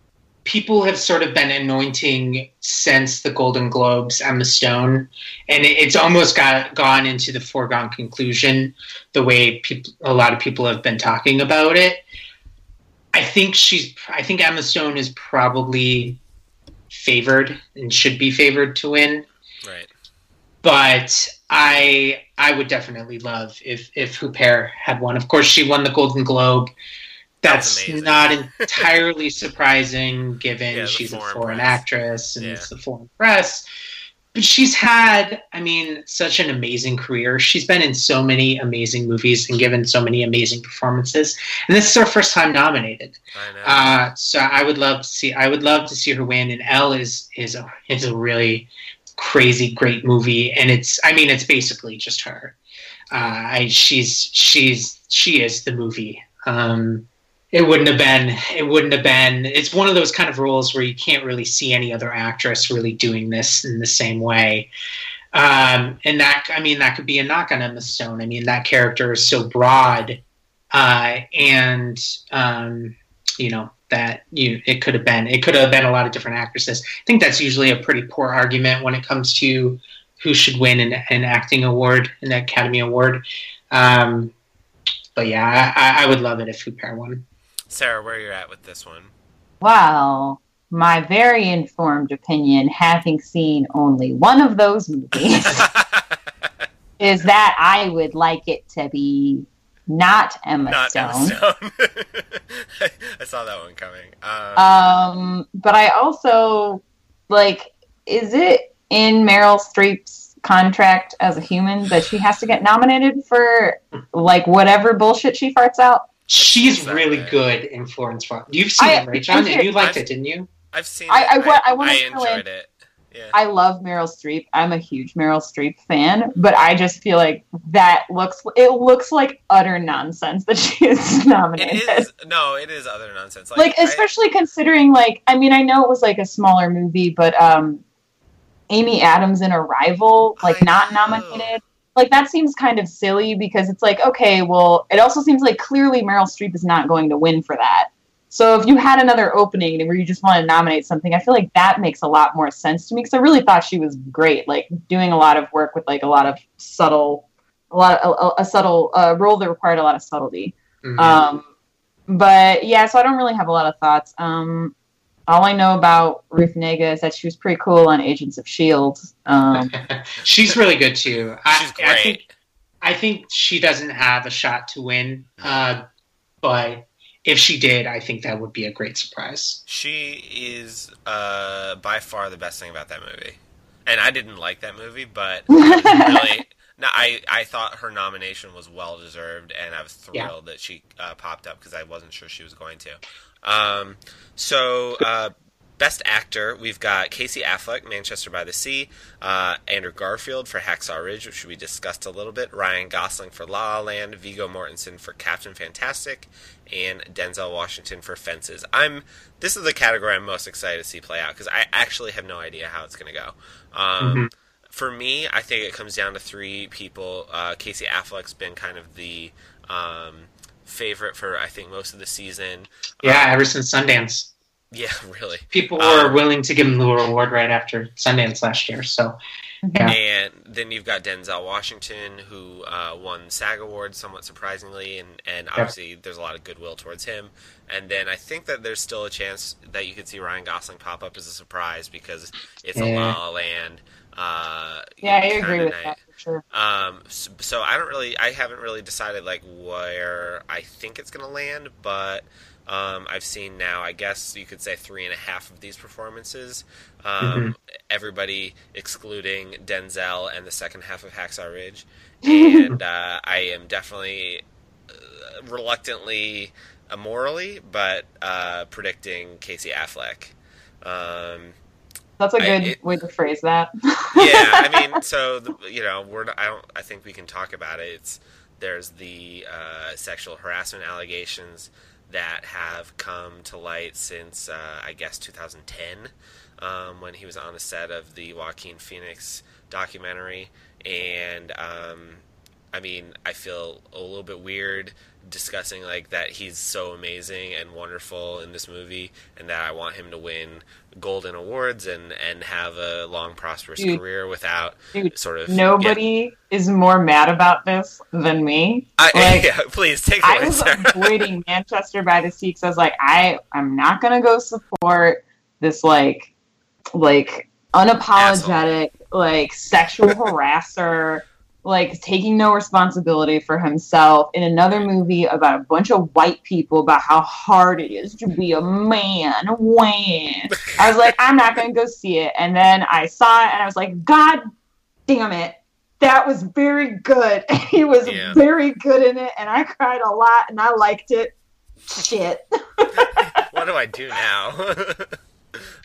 People have sort of been anointing since the Golden Globes Emma Stone, and it's almost got gone into the foregone conclusion the way peop a lot of people have been talking about it. I think she's. I think Emma Stone is probably favored and should be favored to win. Right. but I I would definitely love if if Huppert had won. Of course, she won the Golden Globe. That's not entirely surprising, given Yeah, she's a foreign foreign press. actress and Yeah. it's the foreign press. But she's had, I mean, such an amazing career. She's been in so many amazing movies and given so many amazing performances. And this is her first time nominated. I know. Uh, so I would love to see. I would love to see her win. And Elle is is a is a really crazy great movie, and it's. I mean, it's basically just her. Uh, I, she's she's she is the movie. Um, it wouldn't have been. It wouldn't have been. It's one of those kind of roles where you can't really see any other actress really doing this in the same way. Um, and that, I mean, that could be a knock on Emma Stone. I mean, that character is so broad, uh, and um, you know that you it could have been it could have been a lot of different actresses. I think that's usually a pretty poor argument when it comes to who should win an, an acting award, an Academy Award. Um, but yeah, I, I would love it if Huppert won. Sarah, where you're at with this one? Well, my very informed opinion, having seen only one of those movies, is that I would like it to be not Emma Not Stone. Emma Stone. I saw that one coming. Um, Um, but I also like, is it in Meryl Streep's contract as a human that she has to get nominated for like whatever bullshit she farts out? She's that really right? good in Florence Farm. You've seen I- it, right, John? And you liked I've- it, didn't you? I've seen. I- it. I wa- I wanna I enjoyed it. Yeah. I love Meryl Streep. I'm a huge Meryl Streep fan, but I just feel like that looks it looks like utter nonsense that she is nominated. It is no, it is other nonsense. Like, like I- especially considering like I mean I know it was like a smaller movie, but um Amy Adams in Arrival like I not know. nominated. Like that seems kind of silly because it's like okay, well it also seems like clearly Meryl Streep is not going to win for that. So if you had another opening where you just want to nominate something, I feel like that makes a lot more sense to me because I really thought she was great, like doing a lot of work with like a lot of subtle, a lot of, a, a subtle uh, role that required a lot of subtlety. Mhm. Um, but yeah, so I don't really have a lot of thoughts. Um, all I know about Ruth Negga is that she was pretty cool on Agents of Shield. Um, She's really good too. I, she's I think great. I think she doesn't have a shot to win, uh, but if she did, I think that would be a great surprise. She is uh, by far the best thing about that movie, and I didn't like that movie, but really, no, I I thought her nomination was well deserved, and I was thrilled that she uh, popped up because I wasn't sure she was going to. Um, so. Uh, Best Actor, we've got Casey Affleck, Manchester by the Sea, uh, Andrew Garfield for Hacksaw Ridge, which we discussed a little bit, Ryan Gosling for La La Land, Viggo Mortensen for Captain Fantastic, and Denzel Washington for Fences. I'm this is the category I'm most excited to see play out because I actually have no idea how it's going to go. Um, Mhm. For me, I think it comes down to three people. Uh, Casey Affleck's been kind of the um, favorite for I think most of the season. Yeah, Um, ever since Sundance, yeah, really. people were Um, willing to give him the award right after Sundance last year. So Yeah. And then you've got Denzel Washington, who uh, won SAG Awards somewhat surprisingly, and, and obviously there's a lot of goodwill towards him. And then I think that there's still a chance that you could see Ryan Gosling pop up as a surprise because it's a Yeah. La La Land. Uh, yeah, I agree with night. that for sure. Um, so, so I don't really, I haven't really decided like where I think it's gonna land, but um, I've seen now, I guess you could say three and a half of these performances. Um, Everybody excluding Denzel and the second half of Hacksaw Ridge, and uh, I am definitely uh, reluctantly, uh, morally, but uh, predicting Casey Affleck. Um, That's a good it- way to phrase that. yeah, I mean, so the, you know, we're not, I don't. I think we can talk about it. It's there's the uh, sexual harassment allegations. that have come to light since uh, I guess 2010, um, when he was on the set of the Joaquin Phoenix documentary, and um, I mean, I feel a little bit weird discussing like that he's so amazing and wonderful in this movie, and that I want him to win golden awards and and have a long prosperous Dude. career without Dude, sort of Nobody is more mad about this than me. I, Like, yeah, please take it I away, was Sarah. avoiding Manchester by the Sea because I was like, I I'm not gonna go support this like like unapologetic like sexual harasser like taking no responsibility for himself in another movie about a bunch of white people about how hard it is to be a man when? I was like I'm not gonna go see it. And then I saw it and I was like God damn it. That was very good. He was Yeah. very good in it and I cried a lot and I liked it. Shit. What do I do now?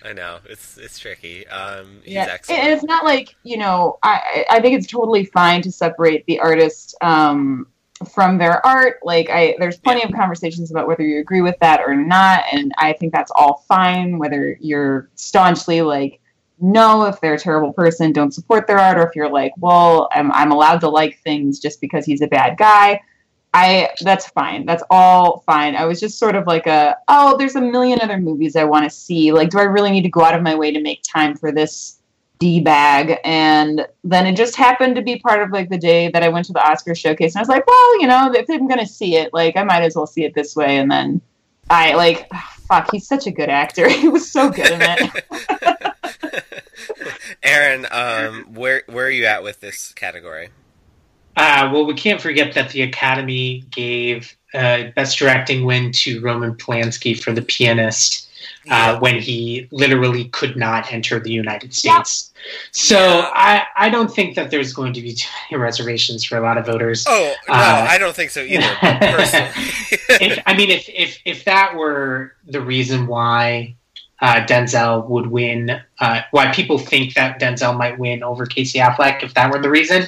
I know it's it's tricky. Um, he's yeah, and it's not like you know. I I think it's totally fine to separate the artist um, from their art. Like I, there's plenty of conversations about whether you agree with that or not, and I think that's all fine. Whether you're staunchly like no, if they're a terrible person, don't support their art, or if you're like, well, I'm I'm allowed to like things just because he's a bad guy. I that's fine. That's all fine. I was just sort of like a oh, there's a million other movies I want to see. Like, do I really need to go out of my way to make time for this d bag? And then it just happened to be part of like the day that I went to the Oscar showcase, and I was like, well, you know, if I'm gonna see it, like I might as well see it this way. And then I like, fuck, he's such a good actor. he was so good in it. Aaron, um, where where are you at with this category? Uh, well, we can't forget that the Academy gave uh, Best Directing win to Roman Polanski for The Pianist uh, when he literally could not enter the United States. So Yeah. I, I don't think that there's going to be too many reservations for a lot of voters. Oh no, Uh, I don't think so either. Personally, if, I mean, if, if if that were the reason why uh, Denzel would win, uh, why people think that Denzel might win over Casey Affleck, if that were the reason,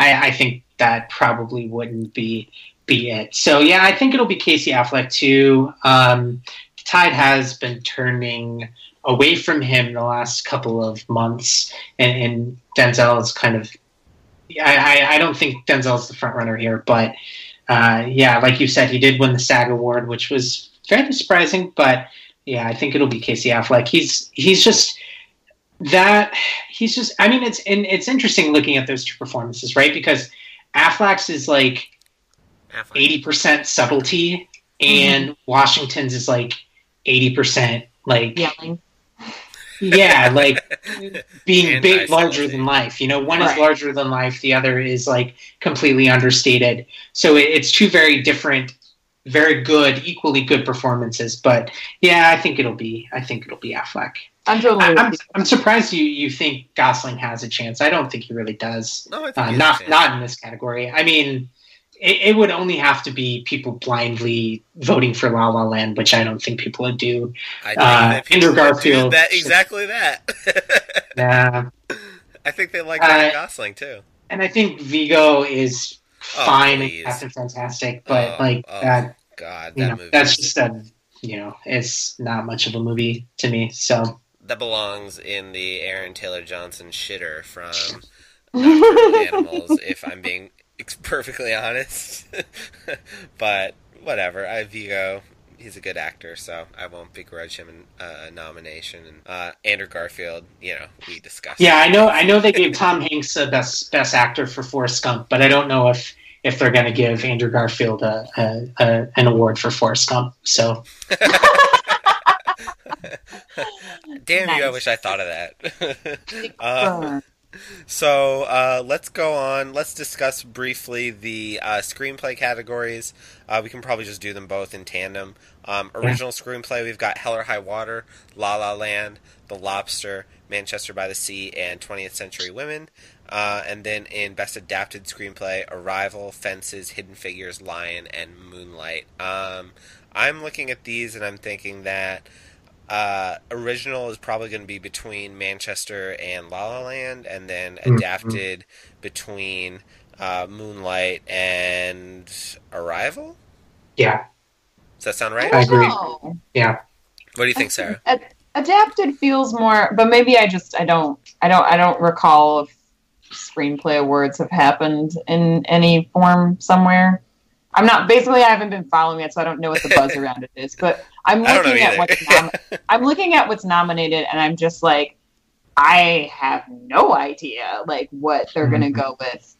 I, I think that probably wouldn't be be it. So yeah, I think it'll be Casey Affleck too. Um, the tide has been turning away from him the last couple of months, and, and Denzel is kind of. I, I, don't think Denzel's the front runner here, but uh, yeah, like you said, he did win the SAG award, which was fairly surprising. But yeah, I think it'll be Casey Affleck. He's he's just that he's just. I mean, it's and it's interesting looking at those two performances, right? Because Affleck's is like Affleck. eighty percent subtlety, mm-hmm. and Washington's is like eighty percent like Yelling. yeah, like being big, larger than life. You know, one is larger than life, the other is like completely understated. So it, it's two very different, very good, equally good performances. But yeah, I think it'll be, I think it'll be Affleck. I'm totally. I, I'm, I'm surprised you you think Gosling has a chance. I don't think he really does. No, I think Uh, he has a not not in this category. I mean. It, it would only have to be people blindly voting for La La Land, which I don't think people would do. I think uh, Andrew Garfield. That exactly that. Yeah, I think they like Uh, Gosling too. and I think Viggo is Oh, fine please. and Captain Fantastic, but Oh, like oh, that, God, that know, movie. that's just a, you know, it's not much of a movie to me. So that belongs in the Aaron Taylor Johnson shitter from Animals. If I'm being perfectly honest, but whatever. I Viggo. He's a good actor, so I won't begrudge him uh, a nomination. And uh, Andrew Garfield, you know, we discussed. yeah, I know, I know they gave Tom Hanks a best best actor for Forrest Gump, but I don't know if if they're going to give Andrew Garfield a, a, a an award for Forrest Gump. So Damn you! I wish I thought of that. uh, So uh, let's go on. Let's discuss briefly the uh, screenplay categories. Uh, we can probably just do them both in tandem. Um, original screenplay, we've got Hell or High Water, La La Land, The Lobster, Manchester by the Sea, and 20th Century Women. Uh, and then in Best Adapted Screenplay, Arrival, Fences, Hidden Figures, Lion, and Moonlight. Um, I'm looking at these and I'm thinking that uh, original is probably going to be between Manchester and La La Land, and then Mhm. adapted between uh, Moonlight and Arrival. yeah, Does that sound right? I agree. know. Yeah. What do you think, Sarah? Ad- adapted feels more, but maybe I just I don't I don't I don't recall if screenplay awards have happened in any form somewhere. I'm not basically I haven't been following it, so I don't know what the buzz around it is. But I'm I don't know looking at what's nom- I'm looking at what's nominated, and I'm just like, I have no idea like what they're gonna Mhm. go with.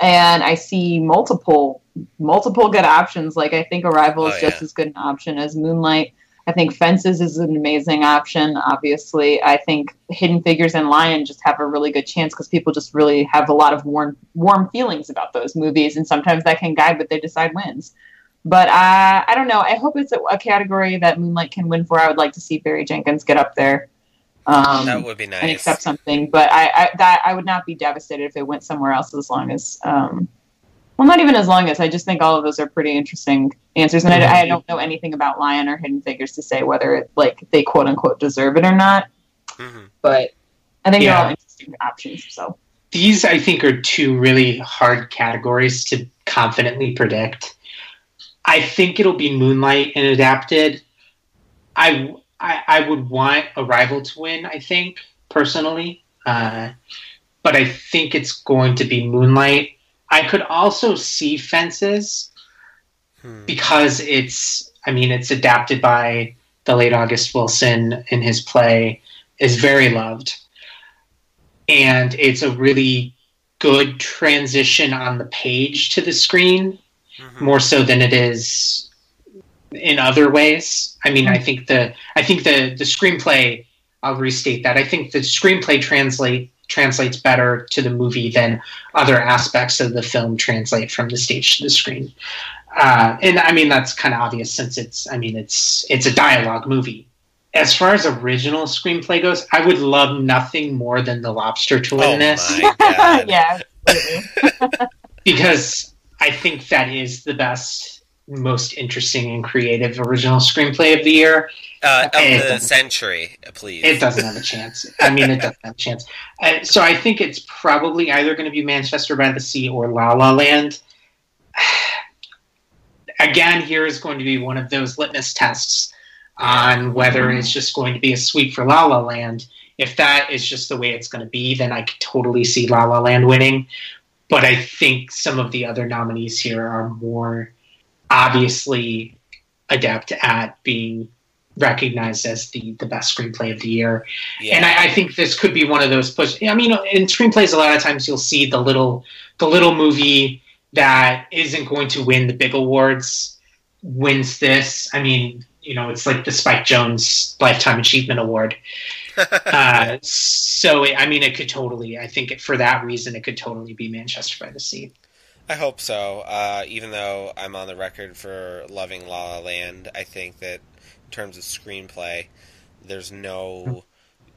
And I see multiple multiple good options. Like I think Arrival is Oh, just yeah. as good an option as Moonlight. I think Fences is an amazing option. Obviously, I think Hidden Figures and Lion just have a really good chance because people just really have a lot of warm warm feelings about those movies, and sometimes that can guide what they decide wins. But uh, I don't know. I hope it's a, a category that Moonlight can win for. I would like to see Barry Jenkins get up there um, that would be nice. and accept something. But I, I that I would not be devastated if it went somewhere else as long as. Um, well, not even as long as I just think all of those are pretty interesting answers, and I, I don't know anything about Lion or Hidden Figures to say whether it, like they quote unquote deserve it or not. Mhm. But I think they're all interesting options. So These, I think, are two really hard categories to confidently predict. I think it'll be Moonlight and Adapted. I, I, I would want Arrival to win, I think, personally. Uh, but I think it's going to be Moonlight. I could also see Fences Hmm. because it's I mean it's adapted by the late August Wilson in his play is very loved. And it's a really good transition on the page to the screen, Mhm. more so than it is in other ways. I mean, I think the I think the the screenplay I'll restate that. I think the screenplay translate translates better to the movie than other aspects of the film translate from the stage to the screen. Uh, and I mean that's kind of obvious since it's I mean it's it's a dialogue movie. As far as original screenplay goes, I would love nothing more than The Lobster to win Oh this yeah, because I think that is the best, most interesting and creative original screenplay of the year. Uh, of the century, please. It doesn't have a chance. I mean, it doesn't have a chance. Uh, so I think it's probably either going to be Manchester by the Sea or La La Land. Again, here is going to be one of those litmus tests on whether it's just going to be a sweep for La La Land. If that is just the way it's going to be, then I could totally see La La Land winning. But I think some of the other nominees here are more obviously adept at being recognized as the, the best screenplay of the year. yeah. And I, I think this could be one of those push. I mean, in screenplays, a lot of times you'll see the little the little movie that isn't going to win the big awards wins this. I mean, you know, it's like the Spike Jonze Lifetime Achievement Award. Uh, so, I mean, it could totally. I think for that reason, it could totally be Manchester by the Sea. I hope so. Uh, even though I'm on the record for loving La La Land, I think that in terms of screenplay, there's no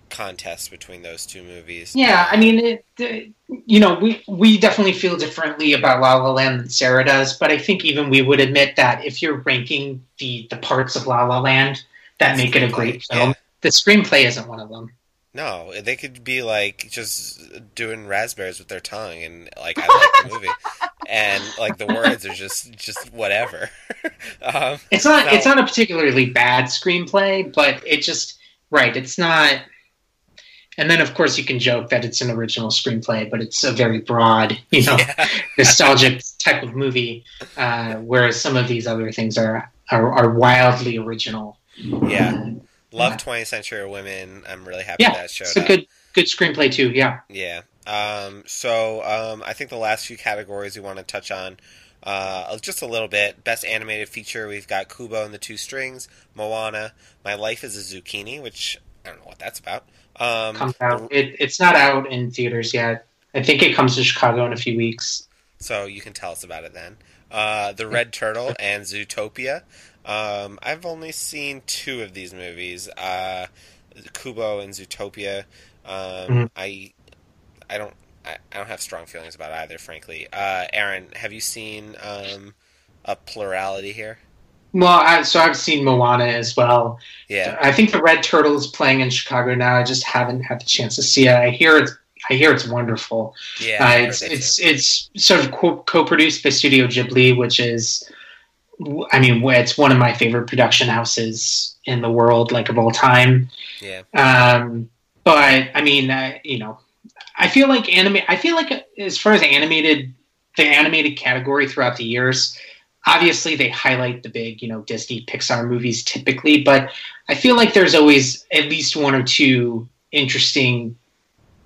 contest between those two movies. Yeah, I mean, it, uh, you know, we we definitely feel differently about La La Land than Sarah does, but I think even we would admit that if you're ranking the the parts of La La Land that make it a great film, Yeah. the screenplay isn't one of them. No, they could be like just doing raspberries with their tongue, and like I like the movie, and like the words are just just whatever. um, It's not No. it's not a particularly bad screenplay, but it just right. It's not. And then, of course, you can joke that it's an original screenplay, but it's a very broad, you know, yeah. nostalgic type of movie. Uh, whereas some of these other things are are, are wildly original. yeah, love Yeah. 20th Century Women. I'm really happy Yeah, that showed it's a up. good good screenplay too. Yeah. Yeah. Um, so um, I think the last few categories we want to touch on uh, just a little bit. Best animated feature, we've got Kubo and the Two Strings, Moana, My Life is a Zucchini, which I don't know what that's about. Um, comes out. It, it's not out in theaters yet. I think it comes to Chicago in a few weeks. so you can tell us about it then. Uh, the Red Turtle and Zootopia. Um, I've only seen two of these movies, uh, Kubo and Zootopia. Um, Mhm. I, I don't, I, I don't have strong feelings about either, frankly. Uh, Aaron, have you seen um, a plurality here? Well, I, so I've seen Moana as well. Yeah, I think the Red Turtle is playing in Chicago now. I just haven't had the chance to see it. I hear it's I hear it's wonderful. yeah. uh, it's it's it's sort of co- co-produced by Studio Ghibli, which is I mean, it's one of my favorite production houses in the world, like of all time. Yeah. Um, but I mean, uh, you know, I feel like anime. I feel like as far as animated, the animated category throughout the years, obviously they highlight the big, you know, Disney Pixar movies typically, but I feel like there's always at least one or two interesting,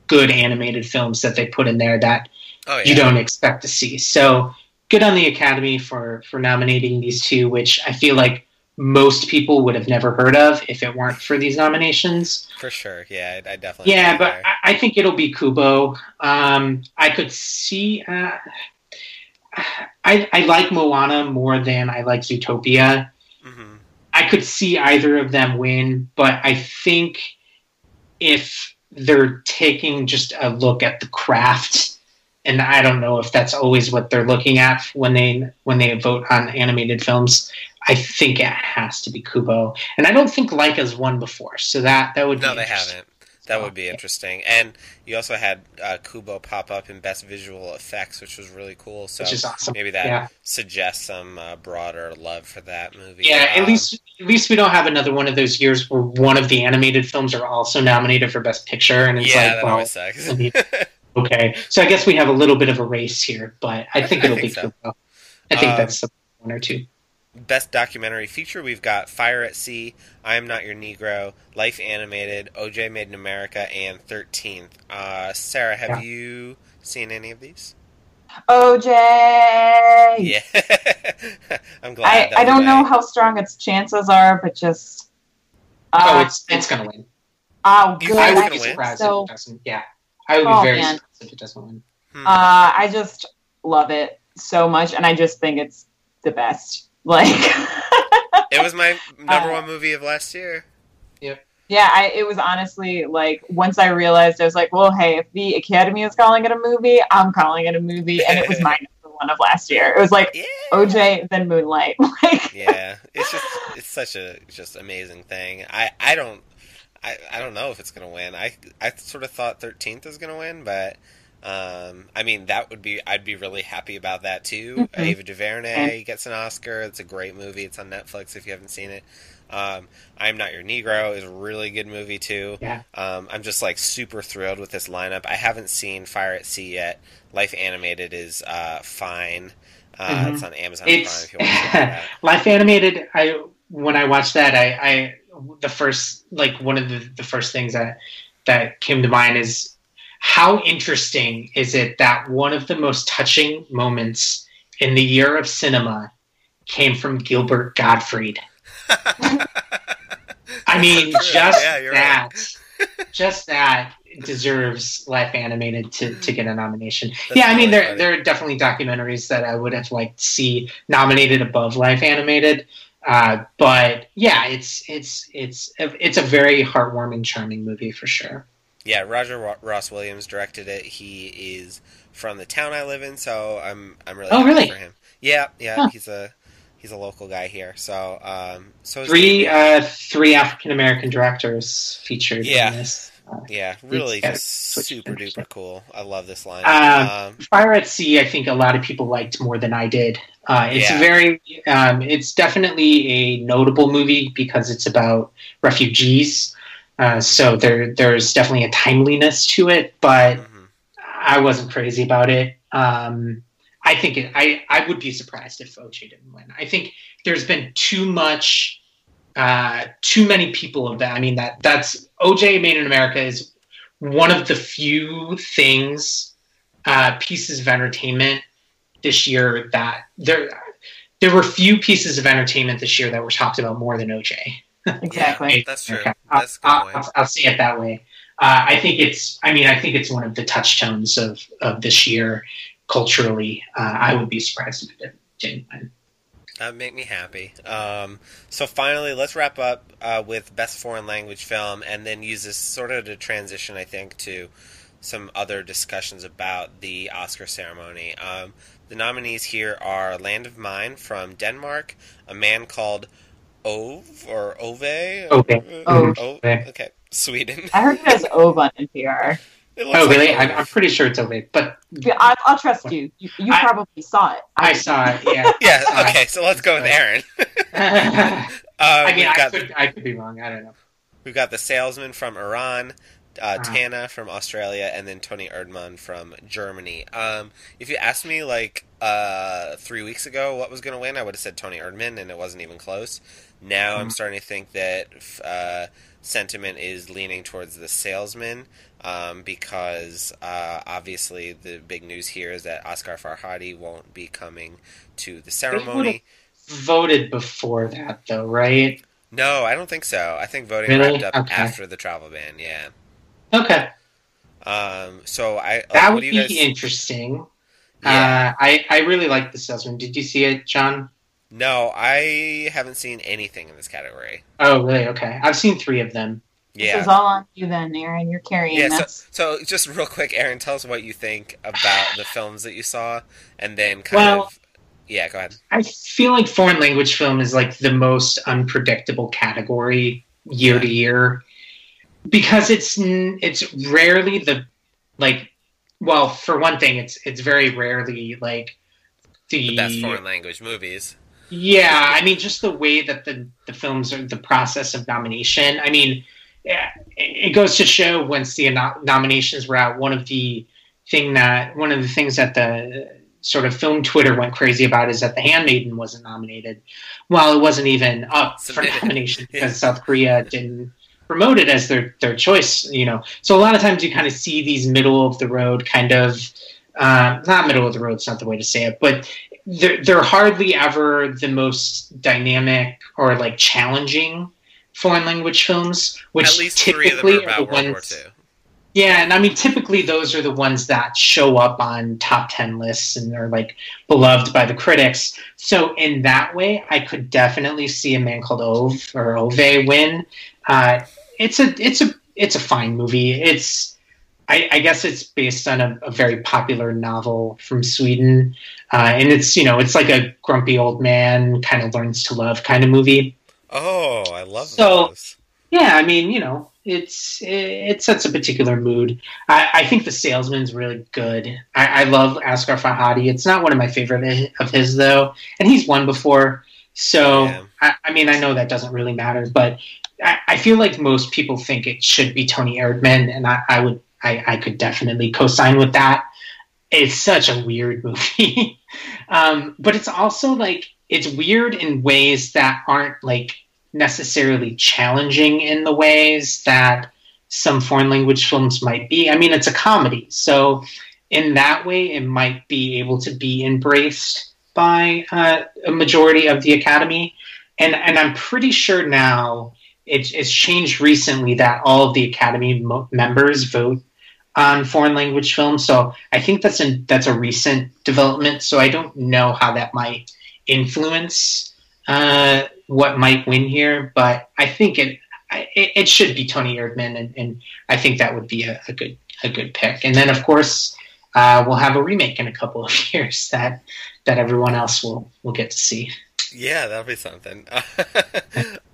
good animated films that they put in there that Oh yeah. you don't expect to see. So good on the Academy for for nominating these two, which I feel like most people would have never heard of if it weren't for these nominations. For sure. Yeah, I, I definitely. Yeah, but. I, I think it'll be Kubo. Um, I could see. Uh, I I like Moana more than I like Zootopia. Mhm. I could see either of them win, but I think if they're taking just a look at the craft, and I don't know if that's always what they're looking at when they when they vote on animated films. I think it has to be Kubo, and I don't think Laika's won before, so that that would No, be they haven't. That would be interesting. And you also had uh, Kubo pop up in Best Visual Effects, which was really cool. So Which is awesome. maybe that Yeah. suggests some uh, broader love for that movie. Yeah, at Um, least at least we don't have another one of those years where one of the animated films are also nominated for Best Picture, and it's yeah, like, that well, always sucks. I mean, okay. So I guess we have a little bit of a race here, but I think it'll think be so. Kubo. I think Um, that's the one or two. Best documentary feature, we've got Fire at Sea, I Am Not Your Negro, Life Animated, OJ Made in America, and 13th. Uh, Sarah, have Yeah. you seen any of these? OJ. Yeah. I'm glad. I, I don't know how strong its chances are, but just. oh, uh, it's it's gonna win. Oh, good. I it's would gonna be surprised So- if it doesn't. Yeah, I would be Oh, very man. surprised if it doesn't win. Hmm. Uh, I just love it so much, and I just think it's the best. Like, it was my number uh, one movie of last year. yeah, I, it was honestly like once I realized, I was like, well, hey, if the Academy is calling it a movie, I'm calling it a movie, and it was my number one of last year. It was like Yeah. OJ, then Moonlight. Like, yeah, it's just it's such a just amazing thing. I I don't I, I don't know if it's gonna win. I I sort of thought Thirteenth was gonna win, but um, I mean that would be I'd be really happy about that too. Mhm. Ava DuVernay gets an Oscar. It's a great movie. It's on Netflix if you haven't seen it. Um, I'm Not Your Negro is a really good movie too. Yeah. Um, I'm just like super thrilled with this lineup. I haven't seen Fire at Sea yet. Life Animated is uh, fine. Uh, Mhm. It's on Amazon Prime It's if you want to. Life Animated. I when I watched that, I, I the first like one of the, the first things that that came to mind is how interesting is it that one of the most touching moments in the year of cinema came from Gilbert Gottfried. I mean, just Yeah, that, right. just that deserves Life Animated to, to get a nomination. That's yeah, I mean, there funny. there are definitely documentaries that I would have liked to see nominated above Life Animated. Uh, but yeah, it's it's it's it's a very heartwarming, charming movie for sure. Yeah, Roger Ro- Ross Williams directed it. He is from the town I live in, so I'm I'm really Oh, happy really? for him. Yeah, yeah, Huh. he's a he's a local guy here. So um, so Three uh, three African American directors featured Yeah. in this. Uh, yeah, really just super duper cool. I love this line. Um, um, Fire at Sea, I think a lot of people liked more than I did. Uh, it's Yeah. very, um, it's definitely a notable movie because it's about refugees. Uh, so there, there's definitely a timeliness to it, but mhm. I wasn't crazy about it. Um, I think it, I, I would be surprised if OJ didn't win. I think there's been too much, uh, too many people of that. I mean, that that's OJ Made in America is one of the few things, uh, pieces of entertainment this year that there, there were few pieces of entertainment this year that were talked about more than OJ. exactly. That's true. Okay. That's a good I'll, point. I'll, I'll say it that way. Uh, I think it's. I mean, I think it's one of the touchstones of of this year culturally. Uh, I would be surprised if it didn't win. That would make me happy. Um, so finally, let's wrap up uh, with best foreign language film, and then use this sort of to transition, I think, to some other discussions about the Oscar ceremony. Um, the nominees here are Land of Mine from Denmark, A Man Called Ove or Ove. Ove. Ove. Oh, okay. Sweden. I heard it as Ove on NPR. It Oh, really? both. I'm, I'm pretty sure it's Ove, but Yeah, I, I'll trust you. You, you I- probably saw it. I saw it. Yeah. yeah. Uh, Okay. So let's go with Aaron. I Uh, mean, I got could, I could be wrong. I don't know. we've got the salesman from Iran, uh, Uh-huh. Tanna from Australia, and then Tony Erdmann from Germany. Um, if you asked me like uh, three weeks ago what was going to win, I would have said Tony Erdmann, and it wasn't even close. Now I'm Mhm. starting to think that uh, sentiment is leaning towards the salesman um, because uh, obviously the big news here is that Asghar Farhadi won't be coming to the ceremony. Voted before that, though, right? No, I don't think so. I think voting Really? wrapped up Okay. after the travel ban. Yeah. Okay, Um. So I like, that what would do be guys? interesting. Yeah. Uh, I I really like the salesman. Did you see it, John? No, I haven't seen anything in this category. Oh, really? Okay, I've seen three of them. Yeah. This is all on you then, Aaron. You're carrying Yeah, so, this. so just real quick, Aaron, tell us what you think about the films that you saw, and then kind Well- of, yeah, go ahead. I feel like foreign language film is like the most unpredictable category year to year because it's it's rarely the like well for one thing it's it's very rarely like the, The best foreign language movies. yeah I mean just the way that the the films are the process of nomination I mean it goes to show once the no- nominations were out one of the thing that one of the things that the sort of film Twitter went crazy about is that The Handmaiden wasn't nominated. Well, it wasn't even up for nomination Yeah. because South Korea didn't promote it as their their choice. You know, so a lot of times you kind of see these middle of the road kind of. Uh, not middle of the road, it's not the way to say it, but they're, they're hardly ever the most dynamic or like challenging foreign language films, which At least three of them typically are about the ones- yeah, and I mean, typically those are the ones that show up on top 10 lists and are like beloved by the critics. So, in that way, I could definitely see a man called Ove or Ove win. Uh, it's a it's a it's a fine movie. It's I, I guess it's based on a, a very popular novel from Sweden, uh, and it's you know it's like a grumpy old man kind of learns to love kind of movie. Oh, I love So- those. Yeah, I mean, you know, it's it, it sets a particular mood. I, I think the salesman's really good. I, I love Asghar Farhadi. It's not one of my favorite of his though, and he's won before. So Yeah. I, I mean, I know that doesn't really matter, but I, feel like most people think it should be Tony Erdmann, and I, I would I, I could definitely co-sign with that. It's such a weird movie, um, but it's also like it's weird in ways that aren't like necessarily challenging in the ways that some foreign language films might be. I mean, it's a comedy, so in that way, it might be able to be embraced by uh, a majority of the Academy. And and I'm pretty sure now it's, it's changed recently that all of the Academy mo- members vote on foreign language films. So I think that's a that's a recent development. So I don't know how that might influence uh, what might win here, but I think it it, it should be Tony Erdmann, and, and I think that would be a, a good a good pick. And then of course uh, we'll have a remake in a couple of years that that everyone else will will get to see. Yeah, that'll be something.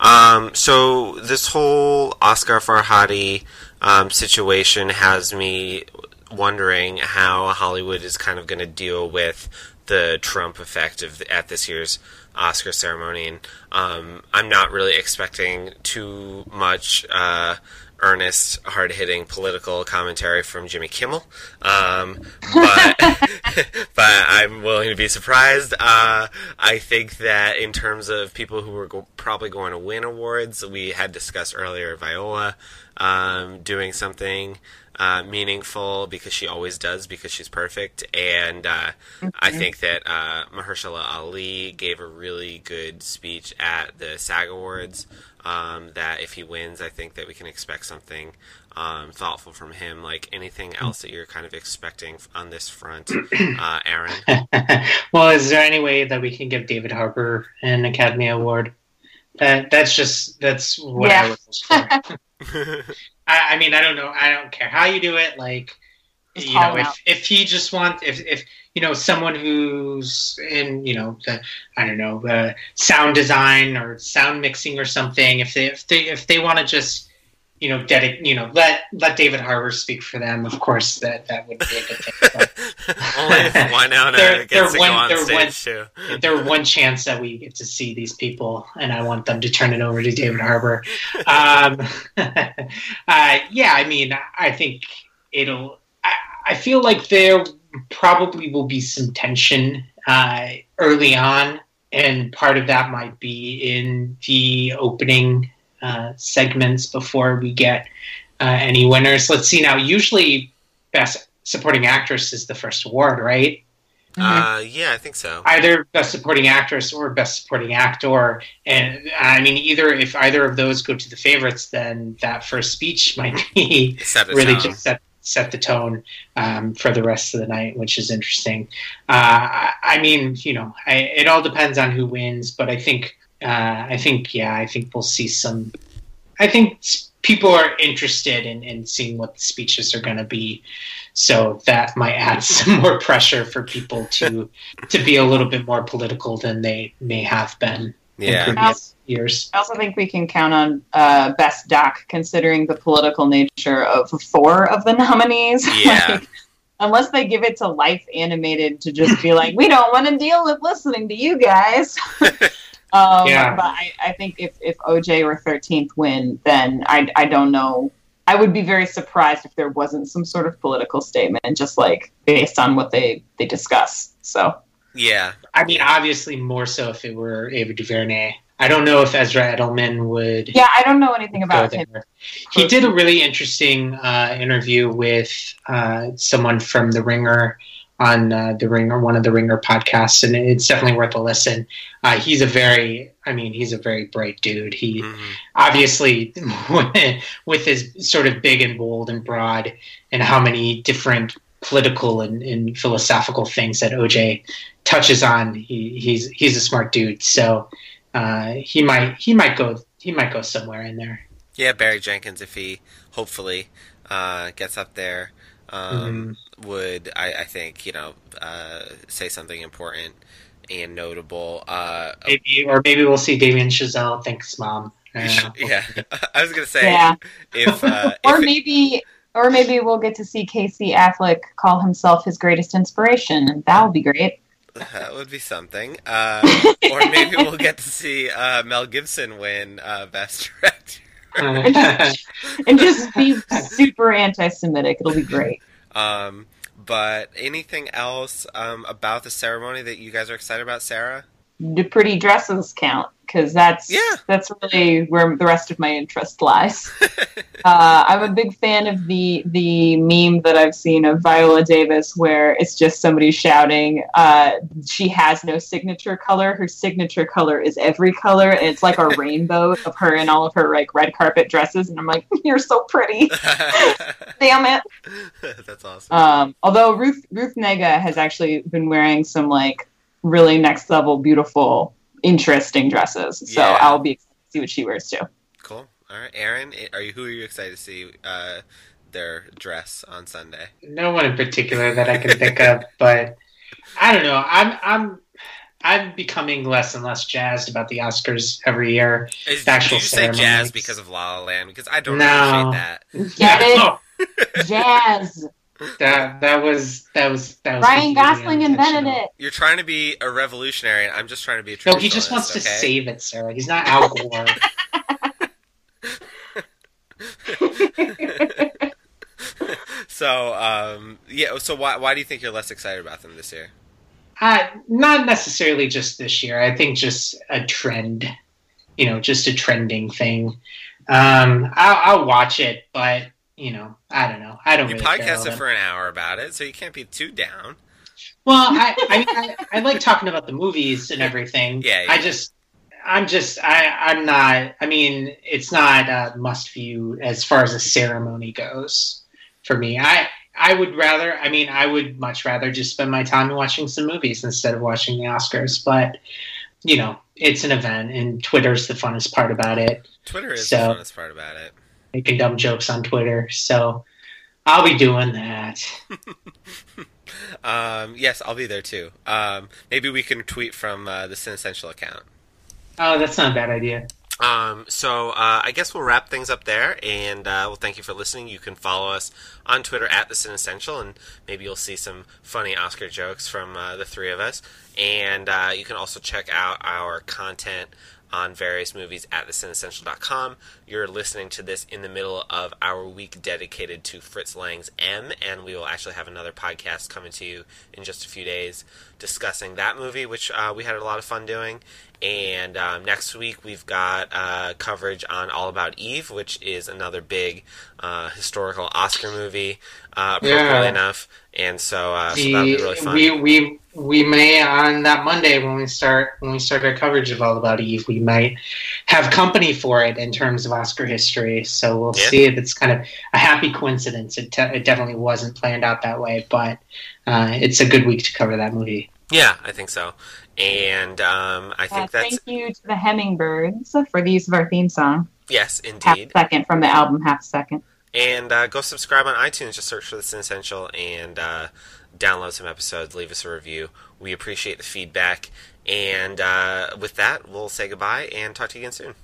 um, so this whole Asghar Farhadi um, situation has me wondering how Hollywood is kind of going to deal with the Trump effect of at this year's Oscar ceremony. And um, I'm not really expecting too much. Uh, earnest, hard hitting political commentary from Jimmy Kimmel. Um, but but I'm willing to be surprised. Uh, I think that in terms of people who are go- probably going to win awards, we had discussed earlier Viola um, doing something. Uh, meaningful because she always does because she's perfect, and uh, I think that uh, Mahershala Ali gave a really good speech at the SAG Awards. Um, that if he wins, I think that we can expect something um, thoughtful from him. Like anything else that you're kind of expecting on this front, uh, Aaron. well, is there any way that we can give David Harbour an Academy Award? That that's just that's what Yeah. I was for. I, I mean, I don't know. I don't care how you do it. Like, Just you know, if out. if he just wants, if if you know, someone who's in, you know, the I don't know, the sound design or sound mixing or something. If they if they if they want to just you know, dedic- you know, let let David Harbour speak for them. Of course, that that would be a good thing. But Only if Winona They're- gets they're to one- go on they're stage one- too. there's one chance that we get to see these people, and I want them to turn it over to David Harbour. Um, uh, yeah, I mean, I think it'll. I, I feel like there probably will be some tension uh, early on, and part of that might be in the opening uh, segments before we get uh, any winners. Let's see now. Usually, best supporting actress is the first award, right? Uh, yeah, I think so. either best supporting actress or best supporting actor and i mean either if either of those go to the favorites then that first speech might be Set really tone. just set set the tone um, for the rest of the night which is interesting. Uh, I, mean you know I, it all depends on who wins but i think uh, i think yeah i think we'll see some i think people are interested in, in seeing what the speeches are going to be. So that might add some more pressure for people to to be a little bit more political than they may have been in Yeah. previous years. I also think we can count on uh, best doc, considering the political nature of four of the nominees. Yeah. Like, unless they give it to life animated to just be like, we don't want to deal with listening to you guys. um, Yeah. But I, I think if, if OJ or 13th win, then I, I don't know. I would be very surprised if there wasn't some sort of political statement, just like based on what they, they discuss. So Yeah. I mean, obviously more so if it were Ava DuVernay. I don't know if Ezra Edelman would yeah, I don't know anything about him. He did a really interesting uh, interview with uh, someone from The Ringer on uh, the Ringer, one of the Ringer podcasts, and it's definitely worth a listen. Uh, he's a very, I mean, he's a very bright dude. He Mhm. obviously with his sort of big and bold and broad and how many different political and, and philosophical things that OJ touches on he, he's he's a smart dude so uh, he might he might go he might go somewhere in there Yeah, Barry Jenkins, if he hopefully uh, gets up there, um, Mm-hmm. would I, I think you know uh, say something important and notable. Uh, maybe or maybe we'll see Damien Chazelle thanks mom I yeah, I was gonna say Yeah. if uh, or if it- maybe or maybe we'll get to see Casey Affleck call himself his greatest inspiration, and that would be great. that would be something, uh, or maybe we'll get to see uh, Mel Gibson win uh, Best Director. And just be super anti-Semitic. It'll be great. Um, but anything else um, about the ceremony that you guys are excited about, Sarah? The pretty dresses count because that's Yeah. that's really where the rest of my interest lies. uh, I'm a big fan of the the meme that I've seen of Viola Davis, where it's just somebody shouting, uh, "She has no signature color. Her signature color is every color," and it's like a rainbow of her in all of her like red carpet dresses. And I'm like, "You're so pretty, damn it!" That's awesome. Um, although Ruth Ruth Negga has actually been wearing some like really next level, beautiful, interesting dresses. So Yeah. I'll be excited to see what she wears too. Cool. All right, Aaron, are you who are you excited to see uh, their dress on Sunday? no one in particular that I can think of, but I don't know. I'm I'm I'm becoming less and less jazzed about the Oscars every year. Is, The actual did you say jazz because of La La Land? Because I don't No. appreciate that. Get it? Jazz. That that was that was that was Ryan completely Gosling invented it. You're trying to be a revolutionary, and I'm just trying to be a No, he just wants to okay? save it, Sarah. He's not Al Gore. So, um, yeah. So, why why do you think you're less excited about them this year? Uh, not necessarily just this year. I think just a trend, you know, just a trending thing. Um, I'll, I'll watch it, but you know, I don't know. I don't You really podcasted for an hour about it, so you can't be too down. Well, I, I, mean, I, I like talking about the movies and everything. Yeah, yeah. I just, I'm just, I, I'm not. I mean, it's not a must view as far as a ceremony goes for me. I, I would rather. I mean, I would much rather just spend my time watching some movies instead of watching the Oscars. But you know, it's an event, and Twitter's the funnest part about it. Twitter is So- the funnest part about it. Making dumb jokes on Twitter, so I'll be doing that. Um, yes, I'll be there too. Um, maybe we can tweet from uh, the Cinessential account. Oh, that's not a bad idea. Um, so uh, I guess we'll wrap things up there, and uh, well, thank you for listening. You can follow us on Twitter at the Cinessential, and maybe you'll see some funny Oscar jokes from uh, the three of us. And uh, you can also check out our content on various movies at thecinessential.com. You're listening to this in the middle of our week dedicated to Fritz Lang's M, and we will actually have another podcast coming to you in just a few days discussing that movie, which uh, we had a lot of fun doing. And um, next week we've got uh, coverage on All About Eve, which is another big uh, historical Oscar movie, uh, appropriately Yeah. enough. And so, uh, so that'll be really fun. we we we may on that Monday when we start when we start our coverage of All About Eve, we might have company for it in terms of Oscar history. So we'll Yeah. see if it's kind of a happy coincidence. It, te- it definitely wasn't planned out that way, but uh, it's a good week to cover that movie. yeah, I think so. And um, I Uh, think that's thank you to the Hummingbirds for the use of our theme song. yes, indeed. Half indeed. second from the album Half Second. And uh, go subscribe on iTunes. Just search for the Cinessential and uh, download some episodes. Leave us a review. We appreciate the feedback. And uh, with that, we'll say goodbye and talk to you again soon.